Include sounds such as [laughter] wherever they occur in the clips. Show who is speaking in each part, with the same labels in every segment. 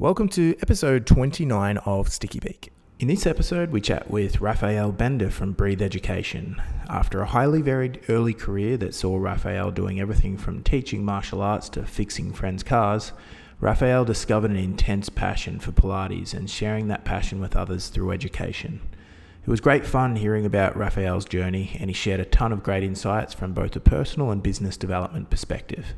Speaker 1: Welcome to episode 29 of Sticky Beak. In this episode, we chat with Raphael Bender from Breathe Education. After a highly varied early career that saw Raphael doing everything from teaching martial arts to fixing friends' cars, Raphael discovered an intense passion for Pilates and sharing that passion with others through education. It was great fun hearing about Raphael's journey, and he shared a ton of great insights from both a personal and business development perspective.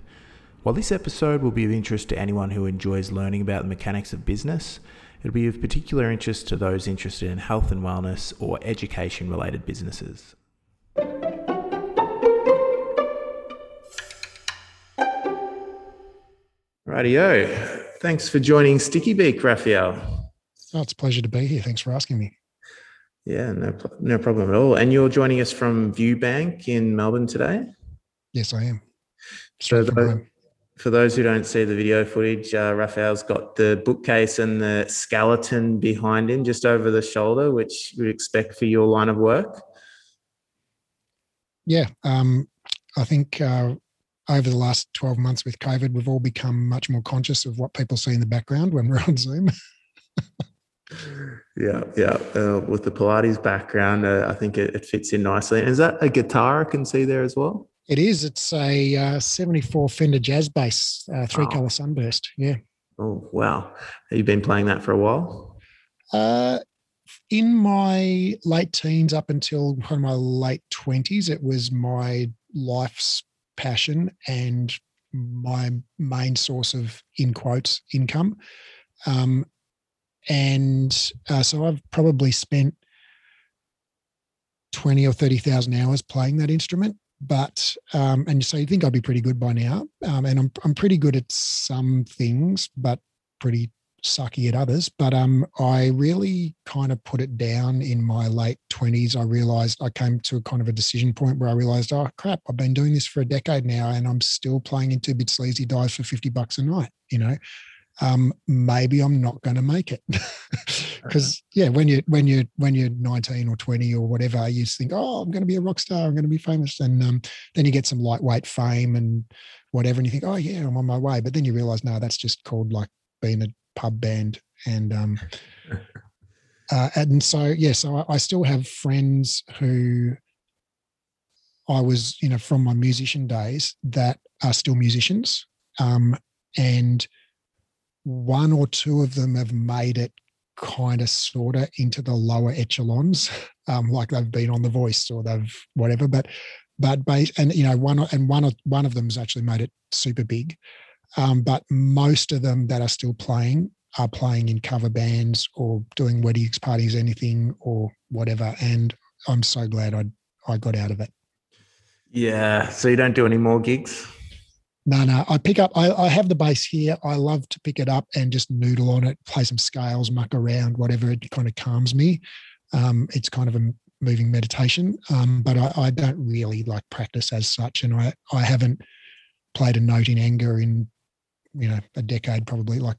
Speaker 1: While this episode will be of interest to anyone who enjoys learning about the mechanics of business, it'll be of particular interest to those interested in health and wellness or education related businesses. Rightio. Thanks for joining Sticky Beak, Raphael.
Speaker 2: Oh, it's a pleasure to be here. Thanks for asking me.
Speaker 1: Yeah, no, no problem at all. And you're joining us from Viewbank in Melbourne today?
Speaker 2: Yes, I am.
Speaker 1: Straight so, the, for those who don't see the video footage, uh, Raphael's got the bookcase and the skeleton behind him just over the shoulder, which we expect for your line of work.
Speaker 2: Yeah, um, I think uh, over the last 12 months with COVID, we've all become much more conscious of what people see in the background when we're on Zoom. [laughs]
Speaker 1: yeah, yeah. Uh, with the Pilates background, uh, I think it, it, fits in nicely. And is that a guitar I can see there as well?
Speaker 2: It is. It's a uh, 74 Fender Jazz Bass, uh, three color sunburst. Yeah.
Speaker 1: Oh, wow. Have you been playing that for a while?
Speaker 2: Uh, in my late teens up until my late 20s, it was my life's passion and my main source of, in quotes, income. Um, and uh, so I've probably spent 20 or 30,000 hours playing that instrument but um, and so you think I'd be pretty good by now, um, and I'm I'm pretty good at some things, but pretty sucky at others. But um, I really kind of put it down in my late twenties. I realized I came to a kind of a decision point where I realized, oh crap, I've been doing this for a decade now, and I'm still playing in two bit sleazy dives for fifty bucks a night. You know, um, maybe I'm not going to make it. [laughs] Because yeah, when you when you when you're 19 or 20 or whatever, you think, oh, I'm going to be a rock star, I'm going to be famous, and um, then you get some lightweight fame and whatever, and you think, oh yeah, I'm on my way. But then you realize, no, that's just called like being a pub band, and um, [laughs] uh, and so yeah, so I, I still have friends who I was, you know, from my musician days that are still musicians, um, and one or two of them have made it kind of sort of into the lower echelons, [laughs] um, like they've been on The Voice or they've whatever. But but base and you know one and one of one of them's actually made it super big. Um, but most of them that are still playing are playing in cover bands or doing weddings parties, anything or whatever. And I'm so glad I I got out of it.
Speaker 1: Yeah. So you don't do any more gigs?
Speaker 2: No, no. I pick up. I, I have the bass here. I love to pick it up and just noodle on it, play some scales, muck around, whatever. It kind of calms me. Um, it's kind of a moving meditation, um, but I, I, don't really like practice as such, and I I haven't played a note in anger in you know a decade probably, like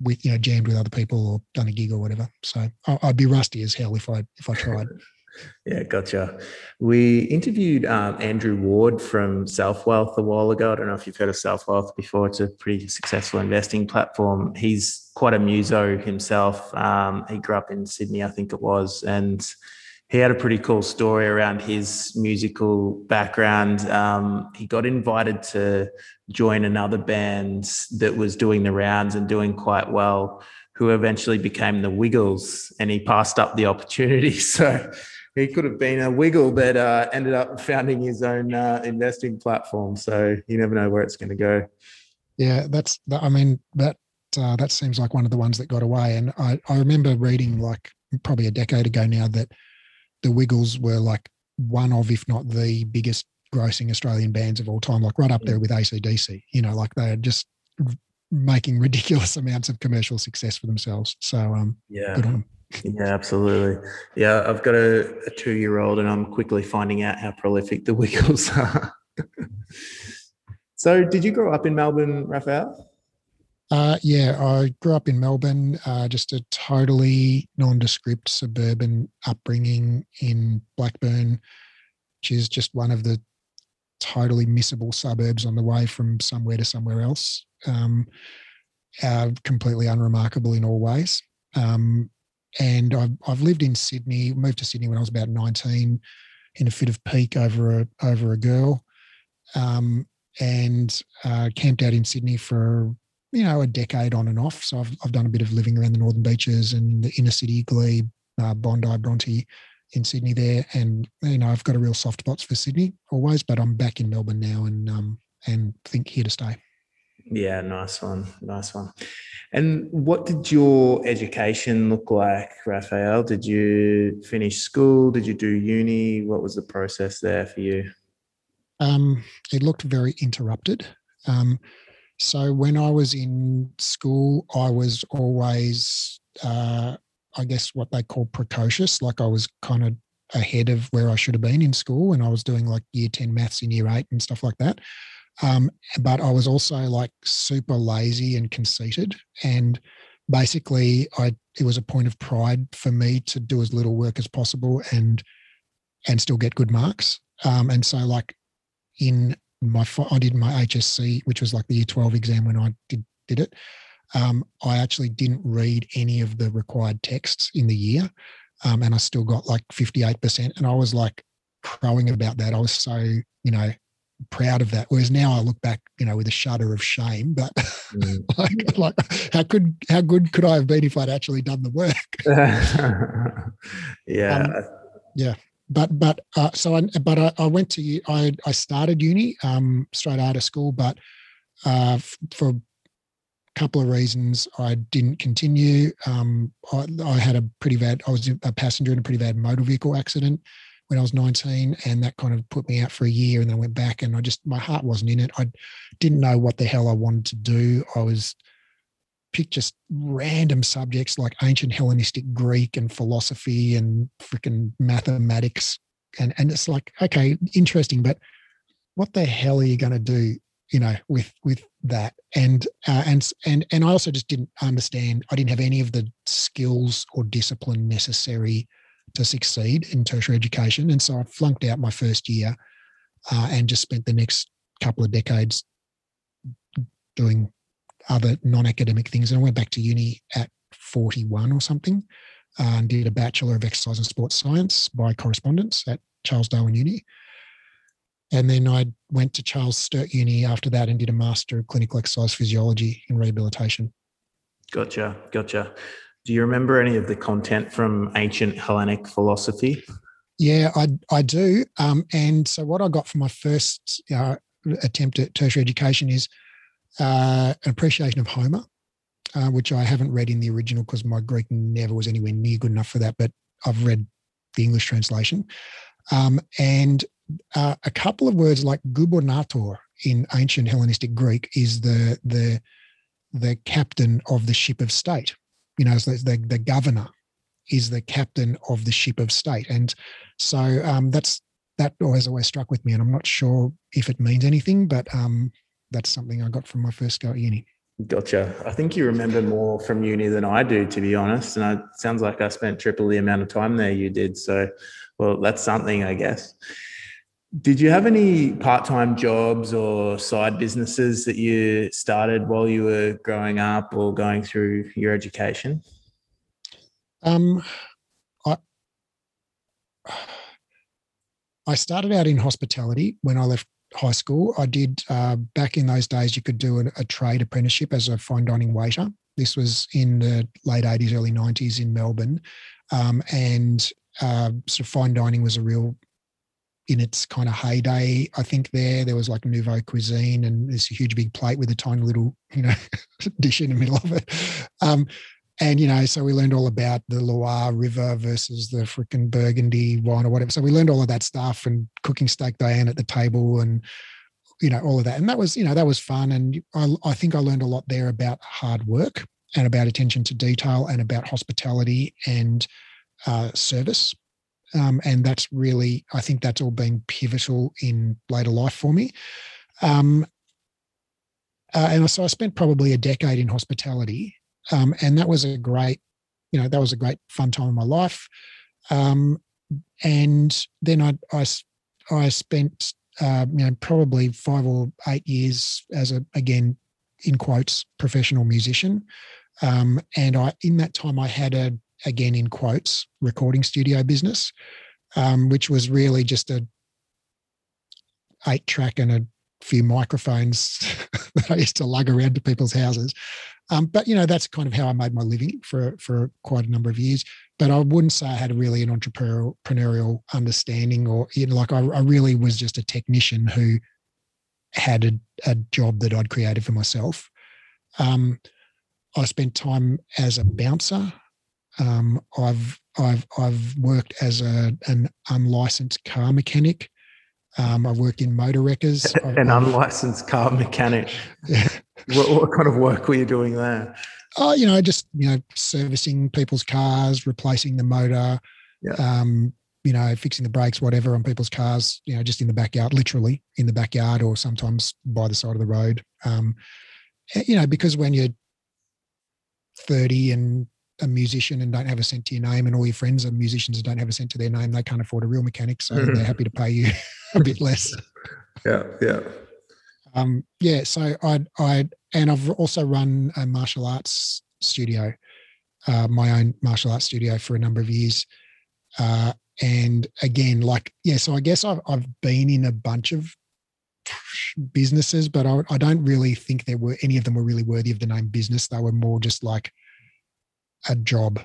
Speaker 2: with you know jammed with other people or done a gig or whatever. So I, I'd be rusty as hell if I if I tried. [laughs]
Speaker 1: Yeah, gotcha. We interviewed um, Andrew Ward from Self Wealth a while ago. I don't know if you've heard of Self Wealth before. It's a pretty successful investing platform. He's quite a muso himself. Um, he grew up in Sydney, I think it was, and he had a pretty cool story around his musical background. Um, he got invited to join another band that was doing the rounds and doing quite well, who eventually became the Wiggles, and he passed up the opportunity. [laughs] So he could have been a wiggle, but uh, ended up founding his own uh, investing platform. So you never know where it's going to go.
Speaker 2: Yeah, that's. I mean that uh, that seems like one of the ones that got away. And I I remember reading like probably a decade ago now that the Wiggles were like one of, if not the biggest grossing Australian bands of all time, like right up there with ACDC. You know, like they're just making ridiculous [laughs] amounts of commercial success for themselves. So um,
Speaker 1: yeah, good on them. Yeah, absolutely. Yeah, I've got a, a two year old and I'm quickly finding out how prolific the [laughs] Wiggles are. so, did you grow up in Melbourne, Raphael?
Speaker 2: Uh, yeah, I grew up in Melbourne, uh, just a totally nondescript suburban upbringing in Blackburn, which is just one of the totally missable suburbs on the way from somewhere to somewhere else. Um, uh, completely unremarkable in all ways. Um, and I've, I've lived in Sydney, moved to Sydney when I was about 19 in a fit of pique over a, over a girl. Um, and uh, camped out in Sydney for you know a decade on and off. So I've I've done a bit of living around the northern beaches and the inner city, Glebe, uh, Bondi, Bronte, in Sydney there, and you know I've got a real soft spot for Sydney always. But I'm back in Melbourne now, and um and think here to stay.
Speaker 1: Yeah, nice one, nice one. And what did your education look like, Raphael? Did you finish school? Did you do uni? What was the process there for you?
Speaker 2: Um, it looked very interrupted. Um, so when I was in school, I was always, uh, I guess, what they call precocious. Like I was kind of ahead of where I should have been in school, and I was doing like year ten maths in year eight and stuff like that. Um, but I was also like super lazy and conceited, and basically, I it was a point of pride for me to do as little work as possible and and still get good marks. Um, and so, like in my I did my HSC, which was like the year 12 exam when I did did it. Um, I actually didn't read any of the required texts in the year, um, and I still got like 58%. And I was like crowing about that. I was so you know proud of that. Whereas now I look back, you know, with a shudder of shame. But mm. [laughs] like, like, how could how good could I have been if I'd actually done the work? [laughs]
Speaker 1: yeah, um,
Speaker 2: yeah but but uh, so I but I, I, went to I I started uni um, straight out of school, but uh, for a couple of reasons I didn't continue. Um, I, I, had a pretty bad I was a passenger in a pretty bad motor vehicle accident when I was 19, and that kind of put me out for a year, and then I went back, and I just my heart wasn't in it. I didn't know what the hell I wanted to do. I was pick just random subjects like ancient Hellenistic Greek and philosophy and freaking mathematics. And, and it's like, okay, interesting, but what the hell are you going to do, you know, with, with that? And, uh, and, and, and I also just didn't understand, I didn't have any of the skills or discipline necessary to succeed in tertiary education. And so I flunked out my first year uh, and just spent the next couple of decades doing other non-academic things. And I went back to uni at 41 or something uh, and did a Bachelor of Exercise and Sports Science by correspondence at Charles Darwin Uni. And then I went to Charles Sturt Uni after that and did a Master of Clinical Exercise Physiology in Rehabilitation.
Speaker 1: Gotcha, gotcha. Do you remember any of the content from ancient Hellenic philosophy?
Speaker 2: Yeah, I, I do. Um, and so what I got for my first uh, attempt at tertiary education is uh, an appreciation of Homer, uh, which I haven't read in the original because my Greek never was anywhere near good enough for that, but I've read the English translation. Um, and uh, a couple of words like gubernator in ancient Hellenistic Greek is the the the captain of the ship of state. You know, so the the governor is the captain of the ship of state, and so um, that's that always always struck with me. And I'm not sure if it means anything, but um, that's something I got from my first go at uni.
Speaker 1: Gotcha. I think you remember more from uni than I do, to be honest. And it sounds like I spent triple the amount of time there you did. So, well, that's something, I guess. Did you have any part time jobs or side businesses that you started while you were growing up or going through your education?
Speaker 2: Um, I, I started out in hospitality when I left high school. I did uh, back in those days. You could do a, a, trade apprenticeship as a fine dining waiter. This was in the late eighties, early nineties in Melbourne, um, and uh, sort of fine dining was a real in its kind of heyday. I think there there was like nouveau cuisine and this huge big plate with a tiny little you know [laughs] dish in the middle of it. Um, and you know, so we learned all about the Loire River versus the freaking Burgundy wine or whatever. So we learned all of that stuff and cooking steak Diane at the table and you know all of that. And that was you know that was fun. And I, I think I learned a lot there about hard work and about attention to detail and about hospitality and uh, service. Um, and that's really, I think that's all been pivotal in later life for me. Um, uh, and so I spent probably a decade in hospitality um, and that was a great, you know, that was a great fun time in my life. Um, and then I, I, I spent, uh, you know, probably five or eight years as a, again, in quotes professional musician. Um, and I in that time I had a again in quotes recording studio business, um, which was really just a eight track and a few microphones [laughs] that I used to lug around to people's houses. Um, but you know, that's kind of how I made my living for for quite a number of years. But I wouldn't say I had really an entrepreneurial, understanding, or you know, like I, I really was just a technician who had a, a job that I'd created for myself. Um, I spent time as a bouncer. Um, I've I've I've worked as a an unlicensed car mechanic. Um, I've worked in motor wreckers. [laughs]
Speaker 1: An unlicensed car mechanic. Yeah. [laughs] what, what, kind of work were you doing there?
Speaker 2: Oh, you know, just you know, servicing people's cars, replacing the motor, yeah. um, you know, fixing the brakes, whatever, on people's cars. You know, just in the backyard, literally in the backyard, or sometimes by the side of the road. Um, eh, you know, because when you're 30 and a musician and don't have a cent to your name, and all your friends are musicians and don't have a cent to their name, they can't afford a real mechanic, so mm-hmm. they're happy to pay you [laughs] a bit less.
Speaker 1: Yeah, yeah,
Speaker 2: um, yeah. So I, I, and I've also run a martial arts studio, uh, my own martial arts studio for a number of years. Uh, and again, like, yeah, so I guess I've, I've been in a bunch of businesses, but I, I don't really think there were any of them were really worthy of the name business. They were more just like a job.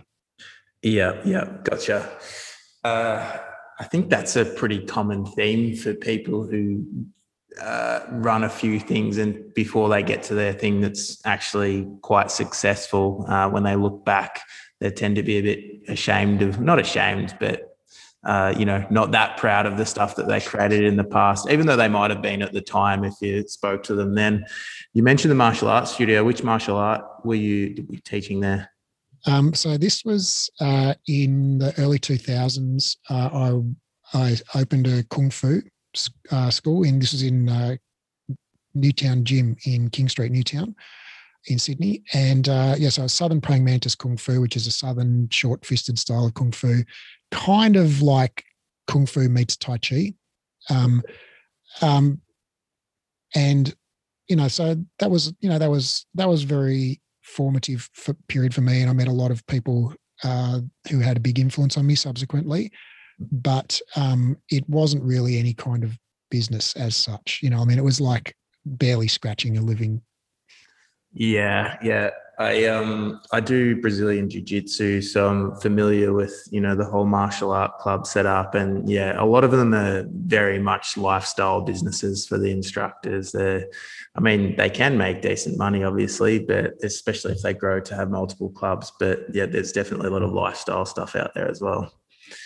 Speaker 1: Yeah, yeah, gotcha. Uh, I think that's a pretty common theme for people who uh, run a few things and before they get to their thing that's actually quite successful. Uh, when they look back, they tend to be a bit ashamed of, not ashamed, but uh, you know, not that proud of the stuff that they created in the past, even though they might have been at the time if you spoke to them then. You mentioned the martial arts studio. Which martial art were you, were you teaching there?
Speaker 2: Um, so this was uh, in the early 2000s. Uh, I, I opened a kung fu uh, school, and this was in uh, Newtown Gym in King Street, Newtown in Sydney. And uh, yeah, so Southern Praying Mantis Kung Fu, which is a Southern short fisted style of Kung Fu, kind of like Kung Fu meets Tai Chi. Um, um, and you know, so that was you know that was that was very formative for, period for me, and I met a lot of people uh, who had a big influence on me subsequently. But um, it wasn't really any kind of business as such. You know, I mean, it was like barely scratching a living.
Speaker 1: Yeah, yeah. I um I do Brazilian jiu jitsu, so I'm familiar with you know the whole martial art club setup, and yeah, a lot of them are very much lifestyle businesses for the instructors. They, I mean, they can make decent money, obviously, but especially if they grow to have multiple clubs. But yeah, there's definitely a lot of lifestyle stuff out there as well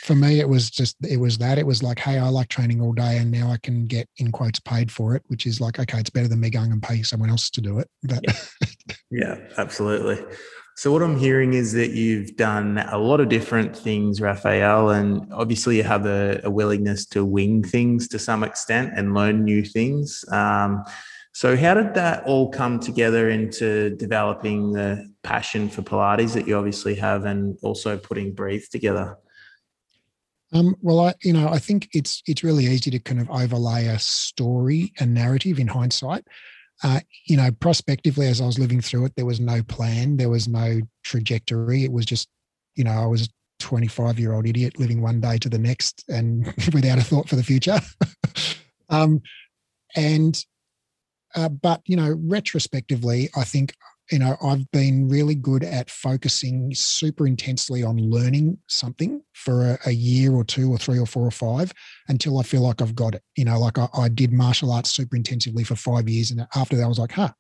Speaker 2: for me it was just it was that. It was like hey i like training all day and now i can get in quotes paid for it which is like okay it's better than me going and paying someone else to do it. But
Speaker 1: yeah, yeah absolutely. So what i'm hearing is that you've done a lot of different things raphael and obviously you have a, a willingness to wing things to some extent and learn new things. Um, so how did that all come together into developing the passion for pilates that you obviously have and also putting breathe together
Speaker 2: um, well, I you know I think it's it's really easy to kind of overlay a story, and narrative in hindsight. Uh, you know, prospectively, as I was living through it, there was no plan, there was no trajectory. It was just, you know, I was a 25 year old idiot living one day to the next and [laughs] without a thought for the future. [laughs] um, and, uh, but, you know, retrospectively, I think you know, I've been really good at focusing super intensely on learning something for a, a, year or two or three or four or five until I feel like I've got it. You know, like I, I did martial arts super intensively for five years, and after that, I was like, "Huh,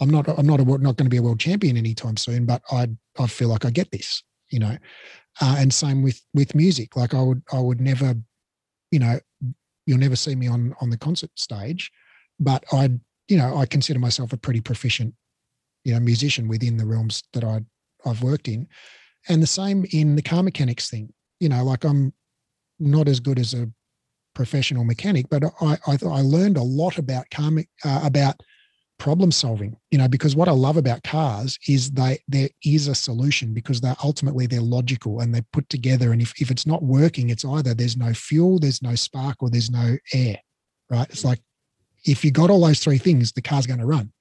Speaker 2: I'm not, I'm not, a, not going to be a world champion anytime soon, but I, I feel like I get this." You know, uh, and same with with music. Like I would, I would never, you know, you'll never see me on on the concert stage, but I, you know, I consider myself a pretty proficient you know musician within the realms that I I've worked in, and the same in the car mechanics thing. You know, like I'm not as good as a professional mechanic, but I I, I learned a lot about car uh, about problem solving. You know, because what I love about cars is they there is a solution because they're ultimately they're logical and they're put together. And if if it's not working, it's either there's no fuel, there's no spark, or there's no air. Right? It's like if you got all those three things, the car's going to run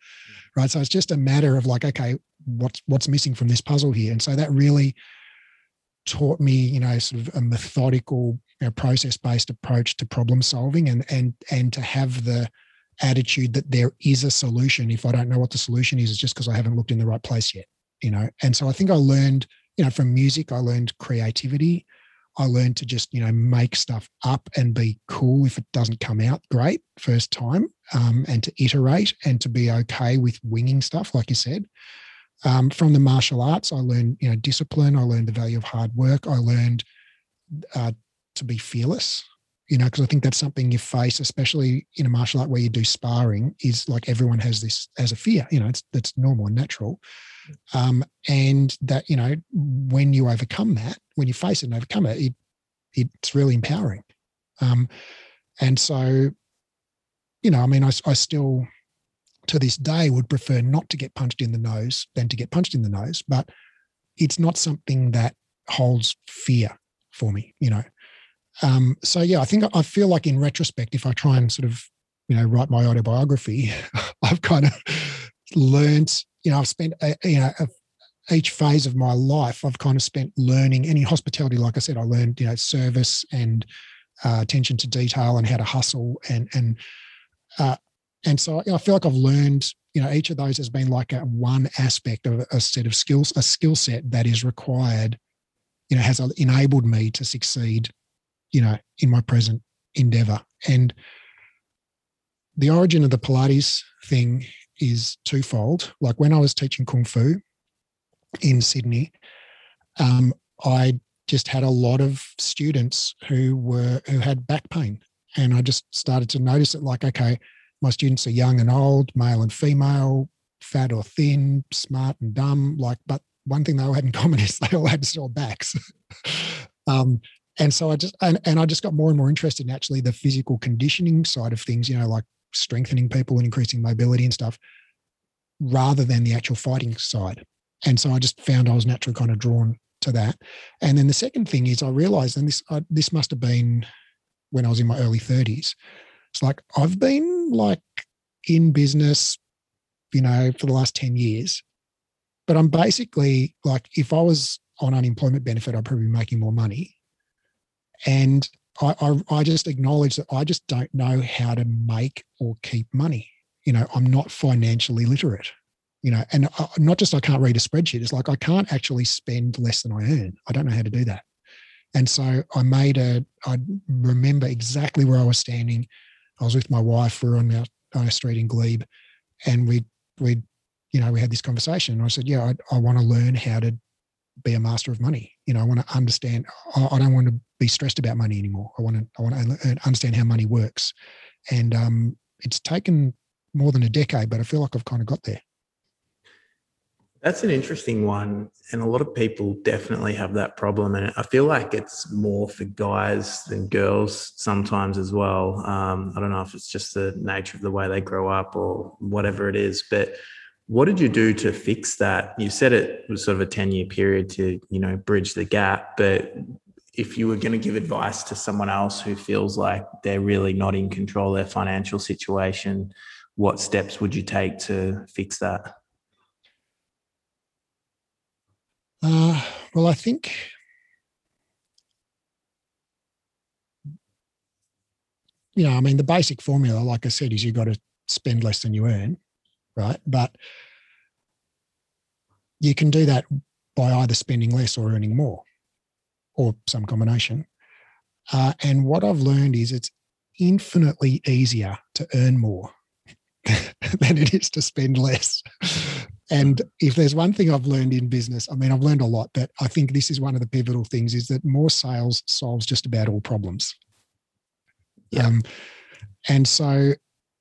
Speaker 2: right? So it's just a matter of like, okay, what's what's missing from this puzzle here? And so that really taught me, you know, sort of a methodical, you know, process-based approach to problem solving, and and and to have the attitude that there is a solution. If I don't know what the solution is, it's just because I haven't looked in the right place yet, you know. And so I think I learned, you know, from music, I learned creativity. I learned to just, you know, make stuff up and be cool if it doesn't come out great first time, um, and to iterate and to be okay with winging stuff, like you said. Um, from the martial arts, I learned, you know, discipline. I learned the value of hard work. I learned uh, to be fearless, you know, because I think that's something you face, especially in a martial art where you do sparring, is like everyone has this as a fear. You know, it's that's normal and natural. Um, and that you know, when you overcome that, when you face it and overcome it, it it's really empowering. Um, and so, you know, I mean, I, I still to this day would prefer not to get punched in the nose than to get punched in the nose, but it's not something that holds fear for me, you know. Um, so yeah, I think I feel like in retrospect, if I try and sort of, you know, write my autobiography, [laughs] I've kind of learned, you know, I've spent, a, you know, a, each phase of my life, I've kind of spent learning. And in hospitality, like I said, I learned, you know, service and uh, attention to detail and how to hustle and and uh, and so I feel like I've learned, you know, each of those has been like a one aspect of a set of skills, a skill set that is required, you know, has enabled me to succeed, you know, in my present endeavor. And the origin of the Pilates thing is twofold. Like when I was teaching Kung Fu in Sydney, um, I just had a lot of students who were who had back pain. And I just started to notice it like, okay, my students are young and old, male and female, fat or thin, smart and dumb. Like, but one thing they all had in [laughs] common is they all had sore backs. [laughs] um, and so I just and, and I just got more and more interested in actually the physical conditioning side of things, you know, like strengthening people and increasing mobility and stuff, rather than the actual fighting side. And so I just found I was naturally kind of drawn to that. And then the second thing is I realized, and this I, this must have been when I was in my early 30s, it's like I've been like in business, you know, for the last 10 years, but I'm basically like, if I was on unemployment benefit, I'd probably be making more money. And I, I, I just acknowledge that I just don't know how to make or keep money. You know, I'm not financially literate you know, and I, not just I can't read a spreadsheet. It's like I can't actually spend less than I earn. I don't know how to do that. And so I made a. I remember exactly where I was standing. I was with my wife. We are on our, on a street in Glebe, and we we you know we had this conversation. I said, yeah, I, I want to learn how to be a master of money. You know, I want to understand. I, don't want to be stressed about money anymore. I want to I want to understand how money works. And um, it's taken more than a decade, but I feel like I've kind of got there.
Speaker 1: That's an interesting one. And a lot of people definitely have that problem. And I feel like it's more for guys than girls sometimes as well. Um, I don't know if it's just the nature of the way they grow up or whatever it is. But what did you do to fix that? You said it was sort of a 10 year period to, you know, bridge the gap. But if you were going to give advice to someone else who feels like they're really not in control of their financial situation, what steps would you take to fix that?
Speaker 2: Uh, well, I think you know, I mean, the basic formula, like I said, is you've got to spend less than you earn, right? But you can do that by either spending less or earning more, or some combination. Uh, and what I've learned is it's infinitely easier to earn more [laughs] than it is to spend less. And if there's one thing I've learned in business, I mean, I've learned a lot, but I think this is one of the pivotal things is that more sales solves just about all problems. Yeah. Um, and so,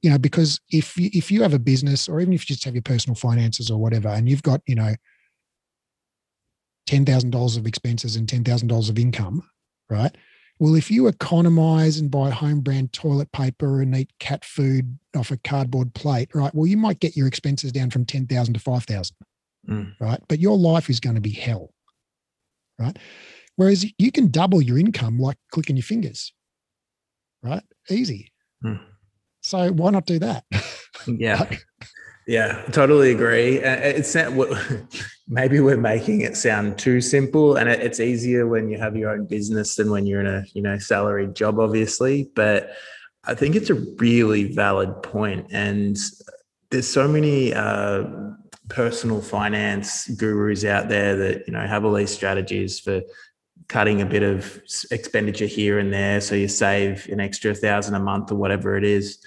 Speaker 2: you know, because if you, if you have a business or even if you just have your personal finances or whatever, and you've got, you know, $10,000 of expenses and $10,000 of income, right? Well, if you economize and buy home brand toilet paper and eat cat food off a cardboard plate, right? Well, you might get your expenses down from 10,000 to 5,000, mm. right? But your life is going to be hell, right? Whereas you can double your income like clicking your fingers, right? Easy. Mm. So why not do that?
Speaker 1: Yeah. [laughs] Yeah, totally agree. It's [laughs] maybe we're making it sound too simple, and it's easier when you have your own business than when you're in a you know salaried job, obviously. But I think it's a really valid point, and there's so many uh, personal finance gurus out there that you know have all these strategies for cutting a bit of expenditure here and there, so you save an extra thousand a month or whatever it is.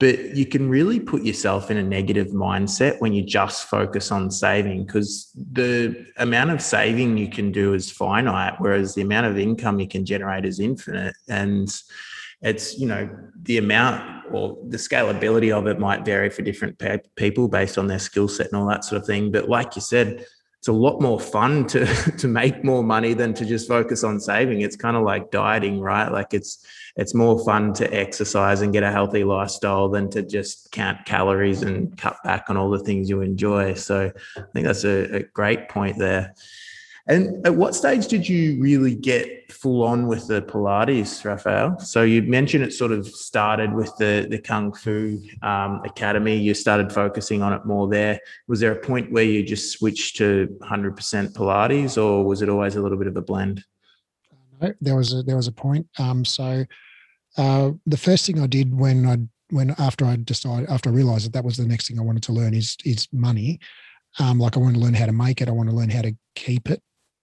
Speaker 1: But you can really put yourself in a negative mindset when you just focus on saving because the amount of saving you can do is finite whereas the amount of income you can generate is infinite. And it's you know the amount or the scalability of it might vary for different pe- people based on their skill set and all that sort of thing. But like you said it's a lot more fun to [laughs] to make more money than to just focus on saving it's kind of like dieting right like it's it's more fun to exercise and get a healthy lifestyle than to just count calories and cut back on all the things you enjoy. So I think that's a, a great point there. And at what stage did you really get full on with the Pilates, Raphael? So you mentioned it sort of started with the the Kung Fu um, Academy. You started focusing on it more there. Was there a point where you just switched to 100% Pilates, or was it always a little bit of a blend?
Speaker 2: there was a there was a point. Um, so uh, the first thing I did when I when after I decided after I realized that that was the next thing I wanted to learn is is money. Um, like I want to learn how to make it. I want to learn how to keep it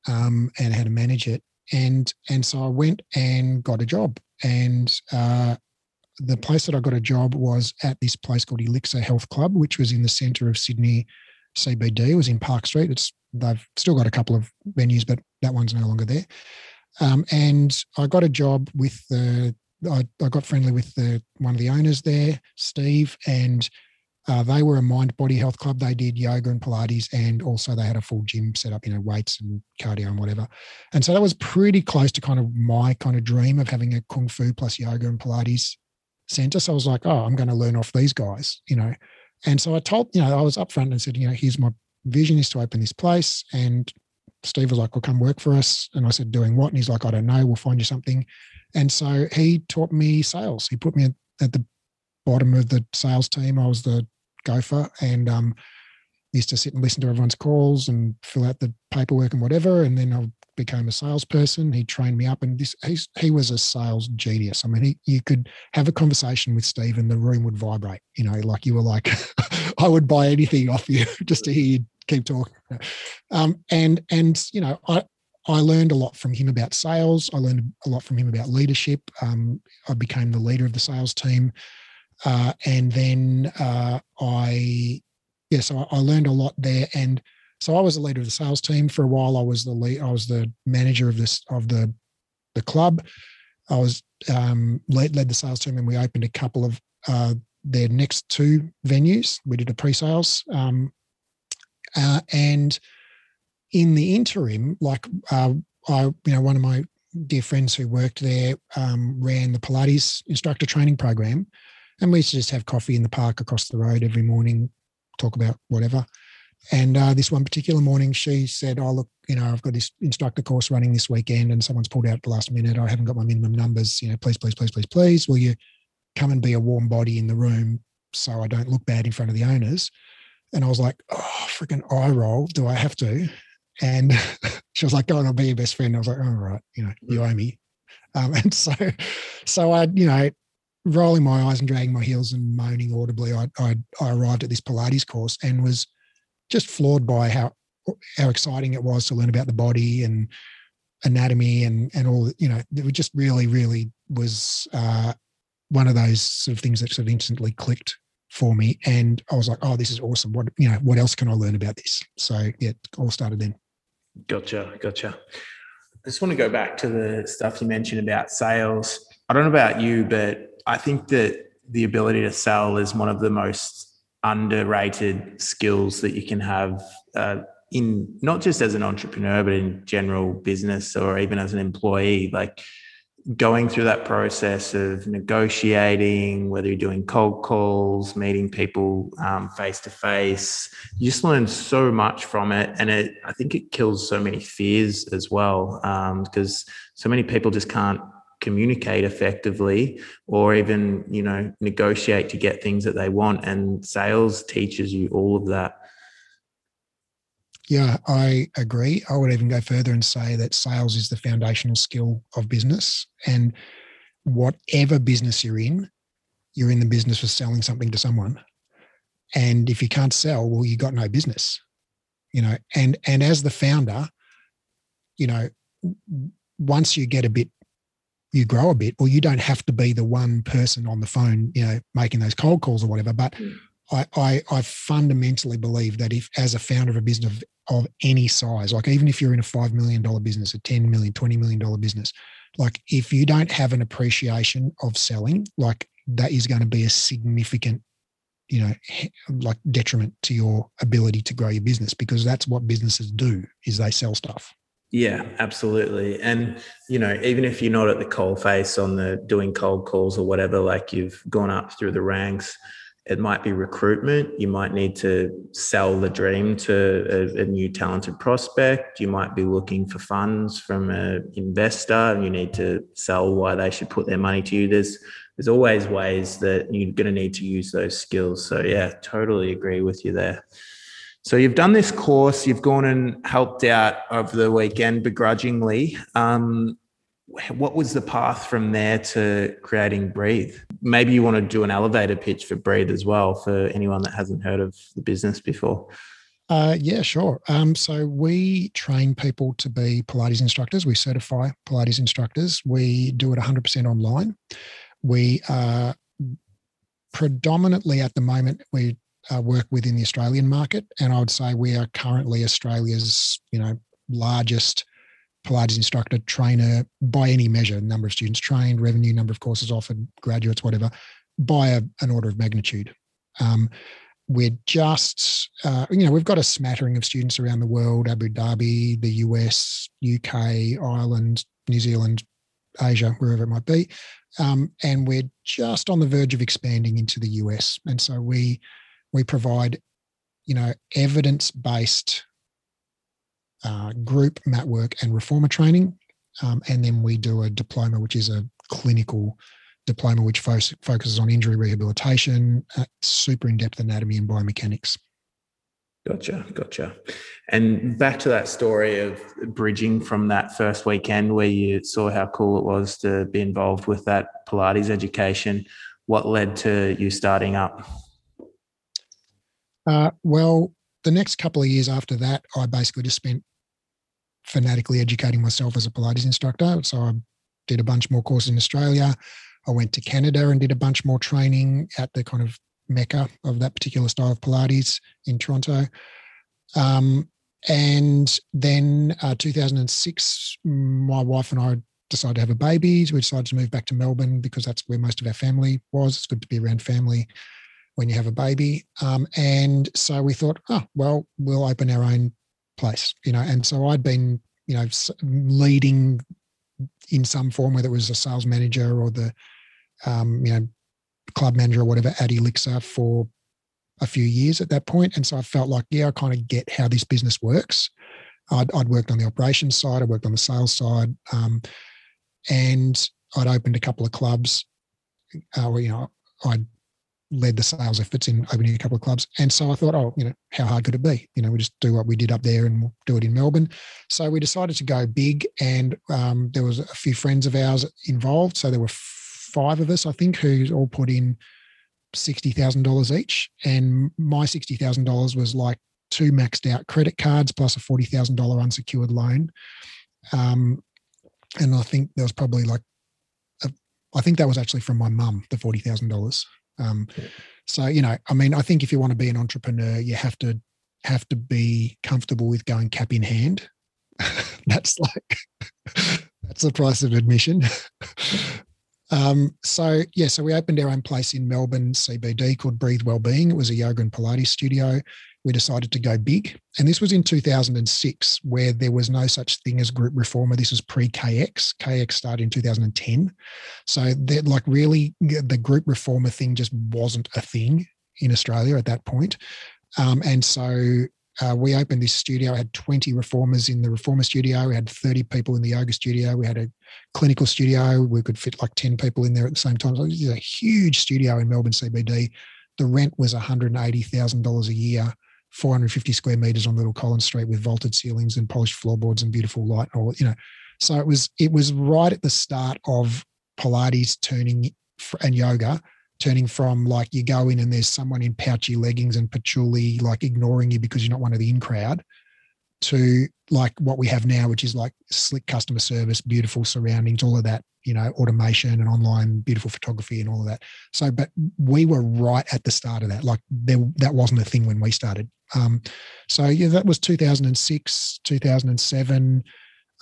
Speaker 2: um, and how to manage it. And and so I went and got a job. And uh, the place that I got a job was at this place called Elixir Health Club, which was in the centre of Sydney CBD. It was in Park Street. It's they've still got a couple of venues, but that one's no longer there. Um, and I got a job with the, I, I got friendly with the one of the owners there, Steve, and uh, they were a mind body health club. They did yoga and Pilates, and also they had a full gym set up, you know, weights and cardio and whatever. And so that was pretty close to kind of my kind of dream of having a kung fu plus yoga and Pilates center. So I was like, oh, I'm going to learn off these guys, you know. And so I told, you know, I was upfront and said, you know, here's my vision is to open this place, and Steve was like, well, come work for us. And I said, doing what? And he's like, I don't know. We'll find you something. And so he taught me sales. He put me at the bottom of the sales team. I was the gopher and um, used to sit and listen to everyone's calls and fill out the paperwork and whatever. And then I became a salesperson. He trained me up, and this he was a sales genius. I mean, he, you could have a conversation with Steve, and the room would vibrate. You know, like you were like, [laughs] I would buy anything off you [laughs] just to hear you keep talking. Um, and and you know, I I learned a lot from him about sales. I learned a lot from him about leadership. Um, I became the leader of the sales team, uh, and then uh, I yeah, so I, I learned a lot there. And so I was the leader of the sales team for a while. I was the lead, I was the manager of this of the the club. I was um, led, led the sales team, and we opened a couple of uh, their next two venues. We did a pre-sales um, uh, and in the interim, like uh, I, you know, one of my dear friends who worked there um, ran the Pilates instructor training program, and we used to just have coffee in the park across the road every morning, talk about whatever. And uh, this one particular morning, she said, "Oh, look, you know, I've got this instructor course running this weekend, and someone's pulled out at the last minute. I haven't got my minimum numbers. You know, please, please, please, please, please, will you come and be a warm body in the room so I don't look bad in front of the owners?" And I was like, oh, freaking eye roll. Do I have to? And [laughs] she was like, go on, I'll be your best friend. I was like, all right, you know, you owe me. Um, [laughs] and so, so I, you know, rolling my eyes and dragging my heels and moaning audibly, I, I, I arrived at this Pilates course and was just floored by how, how exciting it was to learn about the body and anatomy and, and all, you know, it just really, really was uh, one of those sort of things that sort of instantly clicked for me. And I was like, oh, this is awesome. What, you know, what else can I learn about this? So yeah, it all started then.
Speaker 1: Gotcha. Gotcha. I just want to go back to the stuff you mentioned about sales. I don't know about you, but I think that the ability to sell is one of the most underrated skills that you can have uh, in not just as an entrepreneur, but in general business or even as an employee. Like going through that process of negotiating, whether you're doing cold calls, meeting people face to face, you just learn so much from it, and it I think it kills so many fears as well because um, so many people just can't communicate effectively or even you know negotiate to get things that they want and sales teaches you all of that.
Speaker 2: Yeah i agree. I would even go further and say that sales is the foundational skill of business and whatever business you're in you're in the business of selling something to someone. And if you can't sell well you got no business you know and and as the founder you know once you get a bit you grow a bit or you don't have to be the one person on the phone you know making those cold calls or whatever but mm. I, I, I fundamentally believe that if as a founder of a business of, of any size like even if you're in a $5 million business a $10 million $20 million business like if you don't have an appreciation of selling like that is going to be a significant you know like detriment to your ability to grow your business because that's what businesses do is they sell stuff
Speaker 1: yeah, absolutely. And, you know, even if you're not at the coal face on the doing cold calls or whatever, like you've gone up through the ranks, it might be recruitment. You might need to sell the dream to a, a new talented prospect. You might be looking for funds from an investor and you need to sell why they should put their money to you. There's, there's always ways that you're going to need to use those skills. So, yeah, totally agree with you there. So you've done this course, you've gone and helped out over the weekend begrudgingly. Um, what was the path from there to creating Breathe? Maybe you want to do an elevator pitch for Breathe as well for anyone that hasn't heard of the business before.
Speaker 2: Uh, yeah, sure. Um, so we train people to be Pilates instructors. We certify Pilates instructors. We do it 100% online. We are predominantly at the moment we uh, work within the Australian market, and I would say we are currently Australia's you know largest Pilates instructor trainer by any measure, number of students trained, revenue, number of courses offered, graduates, whatever, by a, an order of magnitude. Um, we're just, uh, you know, we've got a smattering of students around the world Abu Dhabi, the US, UK, Ireland, New Zealand, Asia, wherever it might be. Um, and we're just on the verge of expanding into the US. And so we we provide, you know, evidence-based uh, group mat work and reformer training, um, and then we do a diploma, which is a clinical diploma which fo- focuses on injury rehabilitation, uh, super in-depth anatomy and biomechanics.
Speaker 1: Gotcha, gotcha. And back to that story of bridging from that first weekend where you saw how cool it was to be involved with that Pilates education. What led to you starting up?
Speaker 2: Uh, well, the next couple of years after that, I basically just spent fanatically educating myself as a Pilates instructor. So I did a bunch more courses in Australia. I went to Canada and did a bunch more training at the kind of mecca of that particular style of Pilates in Toronto. Um, and then uh, 2006, my wife and I decided to have a baby. We decided to move back to Melbourne because that's where most of our family was. It's good to be around family when you have a baby. Um, and so we thought, oh, well, we'll open our own place, you know. And so I'd been, you know, leading in some form, whether it was a sales manager or the, um, you know, club manager or whatever at Elixir for a few years at that point. And so I felt like, yeah, I kind of get how this business works. I'd, I'd worked on the operations side, I worked on the sales side, um, and I'd opened a couple of clubs. Uh, you know, I'd led the sales efforts in opening a couple of clubs. And so I thought, oh, you know, how hard could it be? You know, we just do what we did up there and we'll do it in Melbourne. So we decided to go big, and um, there was a few friends of ours involved. So there were five of us, I think, who all put in sixty thousand dollars each, and my sixty thousand dollars was like two maxed out credit cards plus a forty thousand dollar unsecured loan. Um, and I think there was probably like, a, I think that was actually from my mum, the forty thousand dollars. Um, so you know, I mean, I think if you want to be an entrepreneur, you have to have to be comfortable with going cap in hand. [laughs] that's like [laughs] that's the price of admission. [laughs] um, so yeah, so we opened our own place in Melbourne CBD called Breathe Wellbeing. It was a yoga and Pilates studio we decided to go big. And this was in 2006, where there was no such thing as group reformer. This was pre KX. KX started in 2010. So that like really the group reformer thing just wasn't a thing in Australia at that point. Um, and so uh, we opened this studio. I had 20 reformers in the reformer studio. We had 30 people in the yoga studio. We had a clinical studio. We could fit like 10 people in there at the same time. So it was a huge studio in Melbourne CBD. The rent was $180,000 a year, 450 square meters on Little Collins Street with vaulted ceilings and polished floorboards and beautiful light. All you know, so it was it was right at the start of Pilates turning and yoga turning from like you go in and there's someone in pouchy leggings and patchouli like ignoring you because you're not one of the in crowd to like what we have now which is like slick customer service beautiful surroundings all of that you know automation and online beautiful photography and all of that so but we were right at the start of that like there that wasn't a thing when we started um so yeah that was 2006 2007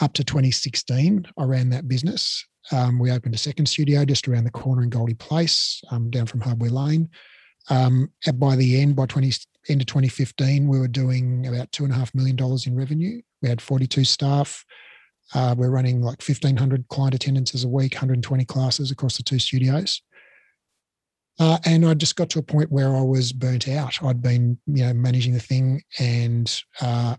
Speaker 2: up to 2016 i ran that business um, we opened a second studio just around the corner in Goldie Place, um, down from Hardware Lane. Um, by the end, by 20, end of 2015, we were doing about two and a half million dollars in revenue. We had 42 staff. Uh, we're running like 1,500 client attendances a week, 120 classes across the two studios. Uh, and I just got to a point where I was burnt out. I'd been, you know, managing the thing, and uh,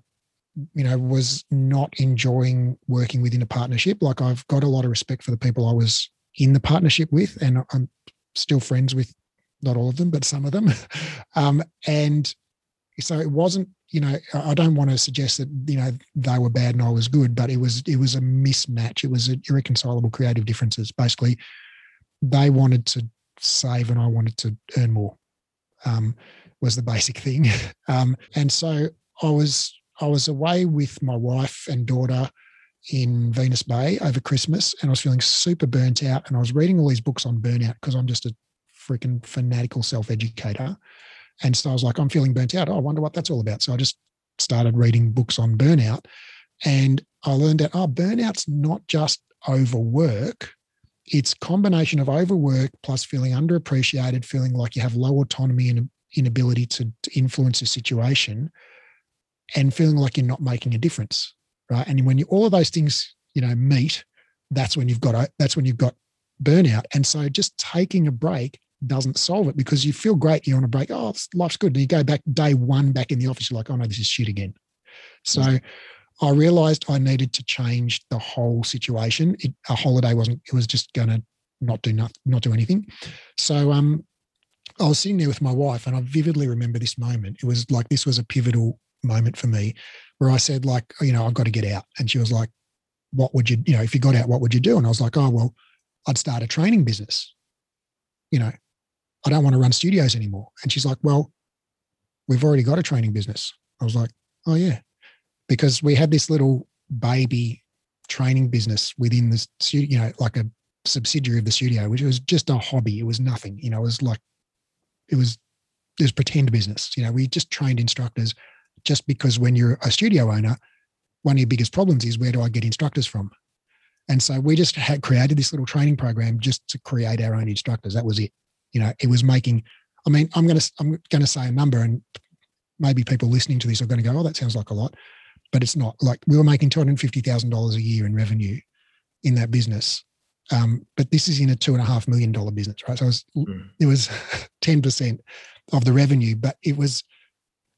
Speaker 2: you know, was not enjoying working within a partnership. Like I've got a lot of respect for the people I was in the partnership with, and I'm still friends with not all of them, but some of them. [laughs] um, and so it wasn't, you know, I don't want to suggest that you know they were bad and I was good, but it was it was a mismatch. It was irreconcilable creative differences. Basically, they wanted to save and I wanted to earn more. Um, was the basic thing, [laughs] um, and so I was I was away with my wife and daughter in Venus Bay over Christmas, and I was feeling super burnt out. And I was reading all these books on burnout because I'm just a freaking fanatical self educator. And so I was like, I'm feeling burnt out. Oh, I wonder what that's all about. So I just started reading books on burnout. And I learned that, oh, burnout's not just overwork, it's combination of overwork plus feeling underappreciated, feeling like you have low autonomy and inability to, to influence a situation and feeling like you're not making a difference, right? And when you all of those things, you know, meet, that's when you've got that's when you've got burnout. And so just taking a break doesn't solve it because you feel great, you're on a break. Oh, life's good. And you go back day one back in the office, you're like, oh no, this is shit again. So I realized I needed to change the whole situation. It, a holiday wasn't, it was just going to not do not, not do anything. So um, I was sitting there with my wife and I vividly remember this moment. It was like this was a pivotal moment for me where I said, like, you know, I've got to get out. And she was like, what would you, you know, if you got out, what would you do? And I was like, oh, well, I'd start a training business. You know, I don't want to run studios anymore. And she's like, well, we've already got a training business. I was like, oh, yeah. Because we had this little baby training business within the studio, you know, like a subsidiary of the studio, which was just a hobby. It was nothing, you know, it was like, it was, it was pretend business. You know, we just trained instructors just because when you're a studio owner, one of your biggest problems is where do I get instructors from? And so we just had created this little training program just to create our own instructors. That was it. You know, it was making. I mean, I'm going to I'm going to say a number, and maybe people listening to this are going to go, "Oh, that sounds like a lot," but it's not. Like we were making two hundred fifty thousand dollars a year in revenue in that business, um, but this is in a two and a half million dollar business, right? So it was mm. it was ten percent of the revenue, but it was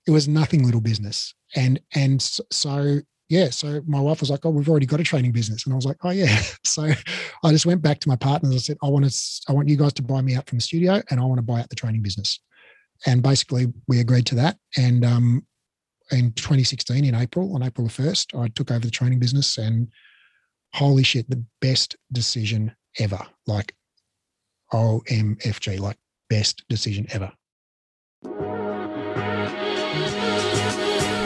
Speaker 2: it was nothing little business. And and so yeah, so my wife was like, "Oh, we've already got a training business," and I was like, "Oh yeah." [laughs] So I just went back to my partners. I said, "I want to, I want you guys to buy me out from the studio, and I want to buy out the training business." And basically, we agreed to that. And um, in 2016, in April, on April the first, I took over the training business, and holy shit, the best decision ever! Like OMFG, like best decision ever.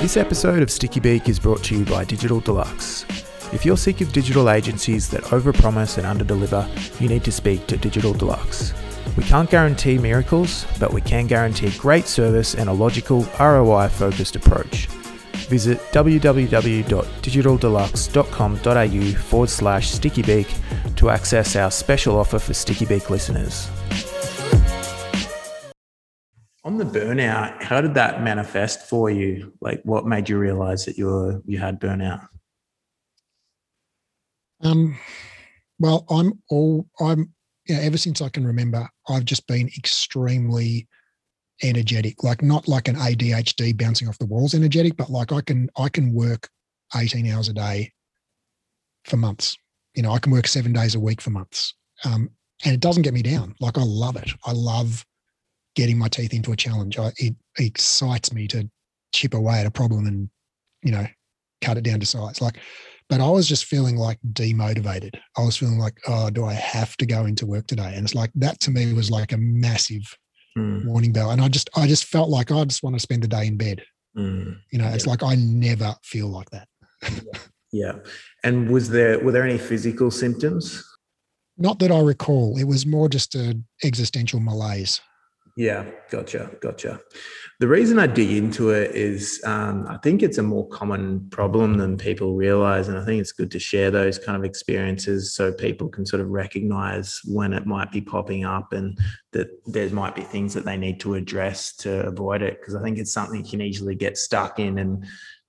Speaker 1: This episode of Sticky Beak is brought to you by Digital Deluxe. If you're sick of digital agencies that overpromise and underdeliver, you need to speak to Digital Deluxe. We can't guarantee miracles, but we can guarantee great service and a logical, ROI focused approach. Visit www.digitaldeluxe.com.au forward slash stickybeak to access our special offer for stickybeak listeners. On the burnout, how did that manifest for you? Like, what made you realize that you were you had burnout?
Speaker 2: Um, well, I'm all I'm. You know, ever since I can remember, I've just been extremely energetic, like not like an ADHD bouncing off the walls energetic, but like I can I can work 18 hours a day for months. You know, I can work seven days a week for months. Um, and it doesn't get me down. Like I love it. I love getting my teeth into a challenge. I, it, it excites me to chip away at a problem and, you know, cut it down to size. Like, but I was just feeling like demotivated. I was feeling like, oh, do I have to go into work today? And it's like that to me was like a massive mm. warning bell. And I just, I just felt like I just want to spend the day in bed. Mm. You know, it's like I never feel like that.
Speaker 1: yeah. And was there were there any physical symptoms?
Speaker 2: Not that I recall. It was more just a existential malaise.
Speaker 1: Yeah, gotcha, gotcha. The reason I dig into it is um, I think it's a more common problem than people realize. And I think it's good to share those kind of experiences so people can sort of recognize when it might be popping up and that there might be things that they need to address to avoid it. Because I think it's something you can easily get stuck in and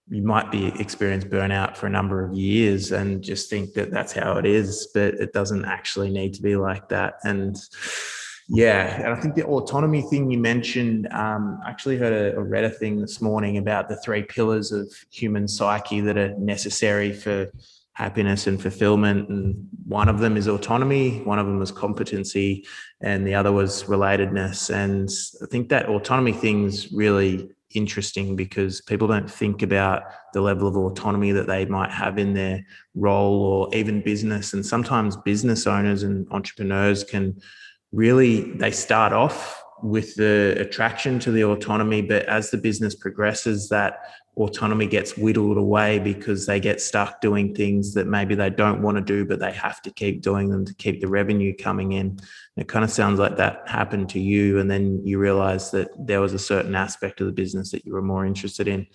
Speaker 1: you might be experience burnout for a number of years and just think that that's how it is, but it doesn't actually need to be like that. And yeah, and I think the autonomy thing you mentioned, um, I actually heard a, read a thing this morning about the three pillars of human psyche that are necessary for happiness and fulfillment. And one of them is autonomy, one of them is competency, and the other was relatedness. And I think that autonomy thing's really interesting because people don't think about the level of autonomy that they might have in their role or even business. And sometimes business owners and entrepreneurs can really they start off with the attraction to the autonomy but as the business progresses that autonomy gets whittled away because they get stuck doing things that maybe they don't want to do but they have to keep doing them to keep the revenue coming in. And it kind of sounds like that happened to you and then you realize that there was a certain aspect of the business that you were more interested in.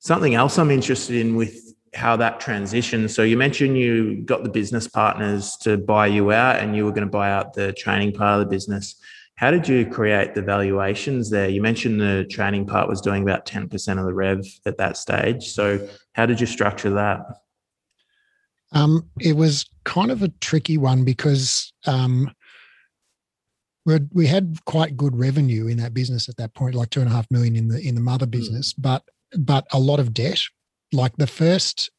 Speaker 1: Something else i'm interested in with how that transition. So you mentioned you got the business partners to buy you out and you were going to buy out the training part of the business. How did you create the valuations there? You mentioned the training part was doing about 10% of the rev at that stage. So how did you structure that?
Speaker 2: Um, it was kind of a tricky one because um, we we had quite good revenue in that business at that point, like two and a half million in the in the mother hmm. business, mm. but but a lot of debt like the first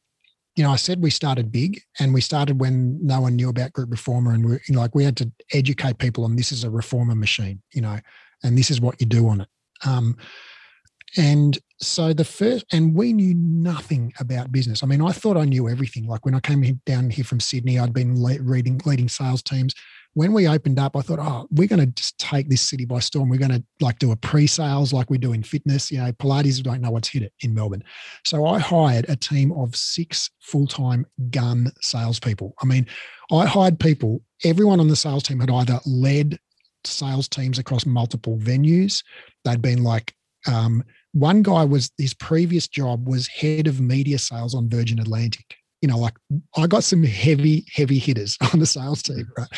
Speaker 2: you know, I said we started big and we started when no one knew about group reformer and we you know, like we had to educate people on this is a reformer machine, you know, and this is what you do on it. Um, and so the first, and we knew nothing about business. I mean, I thought I knew everything. Like when I came down here from Sydney, I'd been reading, leading sales teams when we opened up, I thought, oh, we're going to just take this city by storm. We're going to like do a pre-sales like we do in fitness. You know, Pilates don't know what's hit it in Melbourne. So I hired a team of six full-time gun salespeople. I mean, I hired people. Everyone on the sales team had either led sales teams across multiple venues. They'd been like um, one guy was his previous job was head of media sales on Virgin Atlantic you know, like I got some heavy, heavy hitters [laughs] on the sales team, right?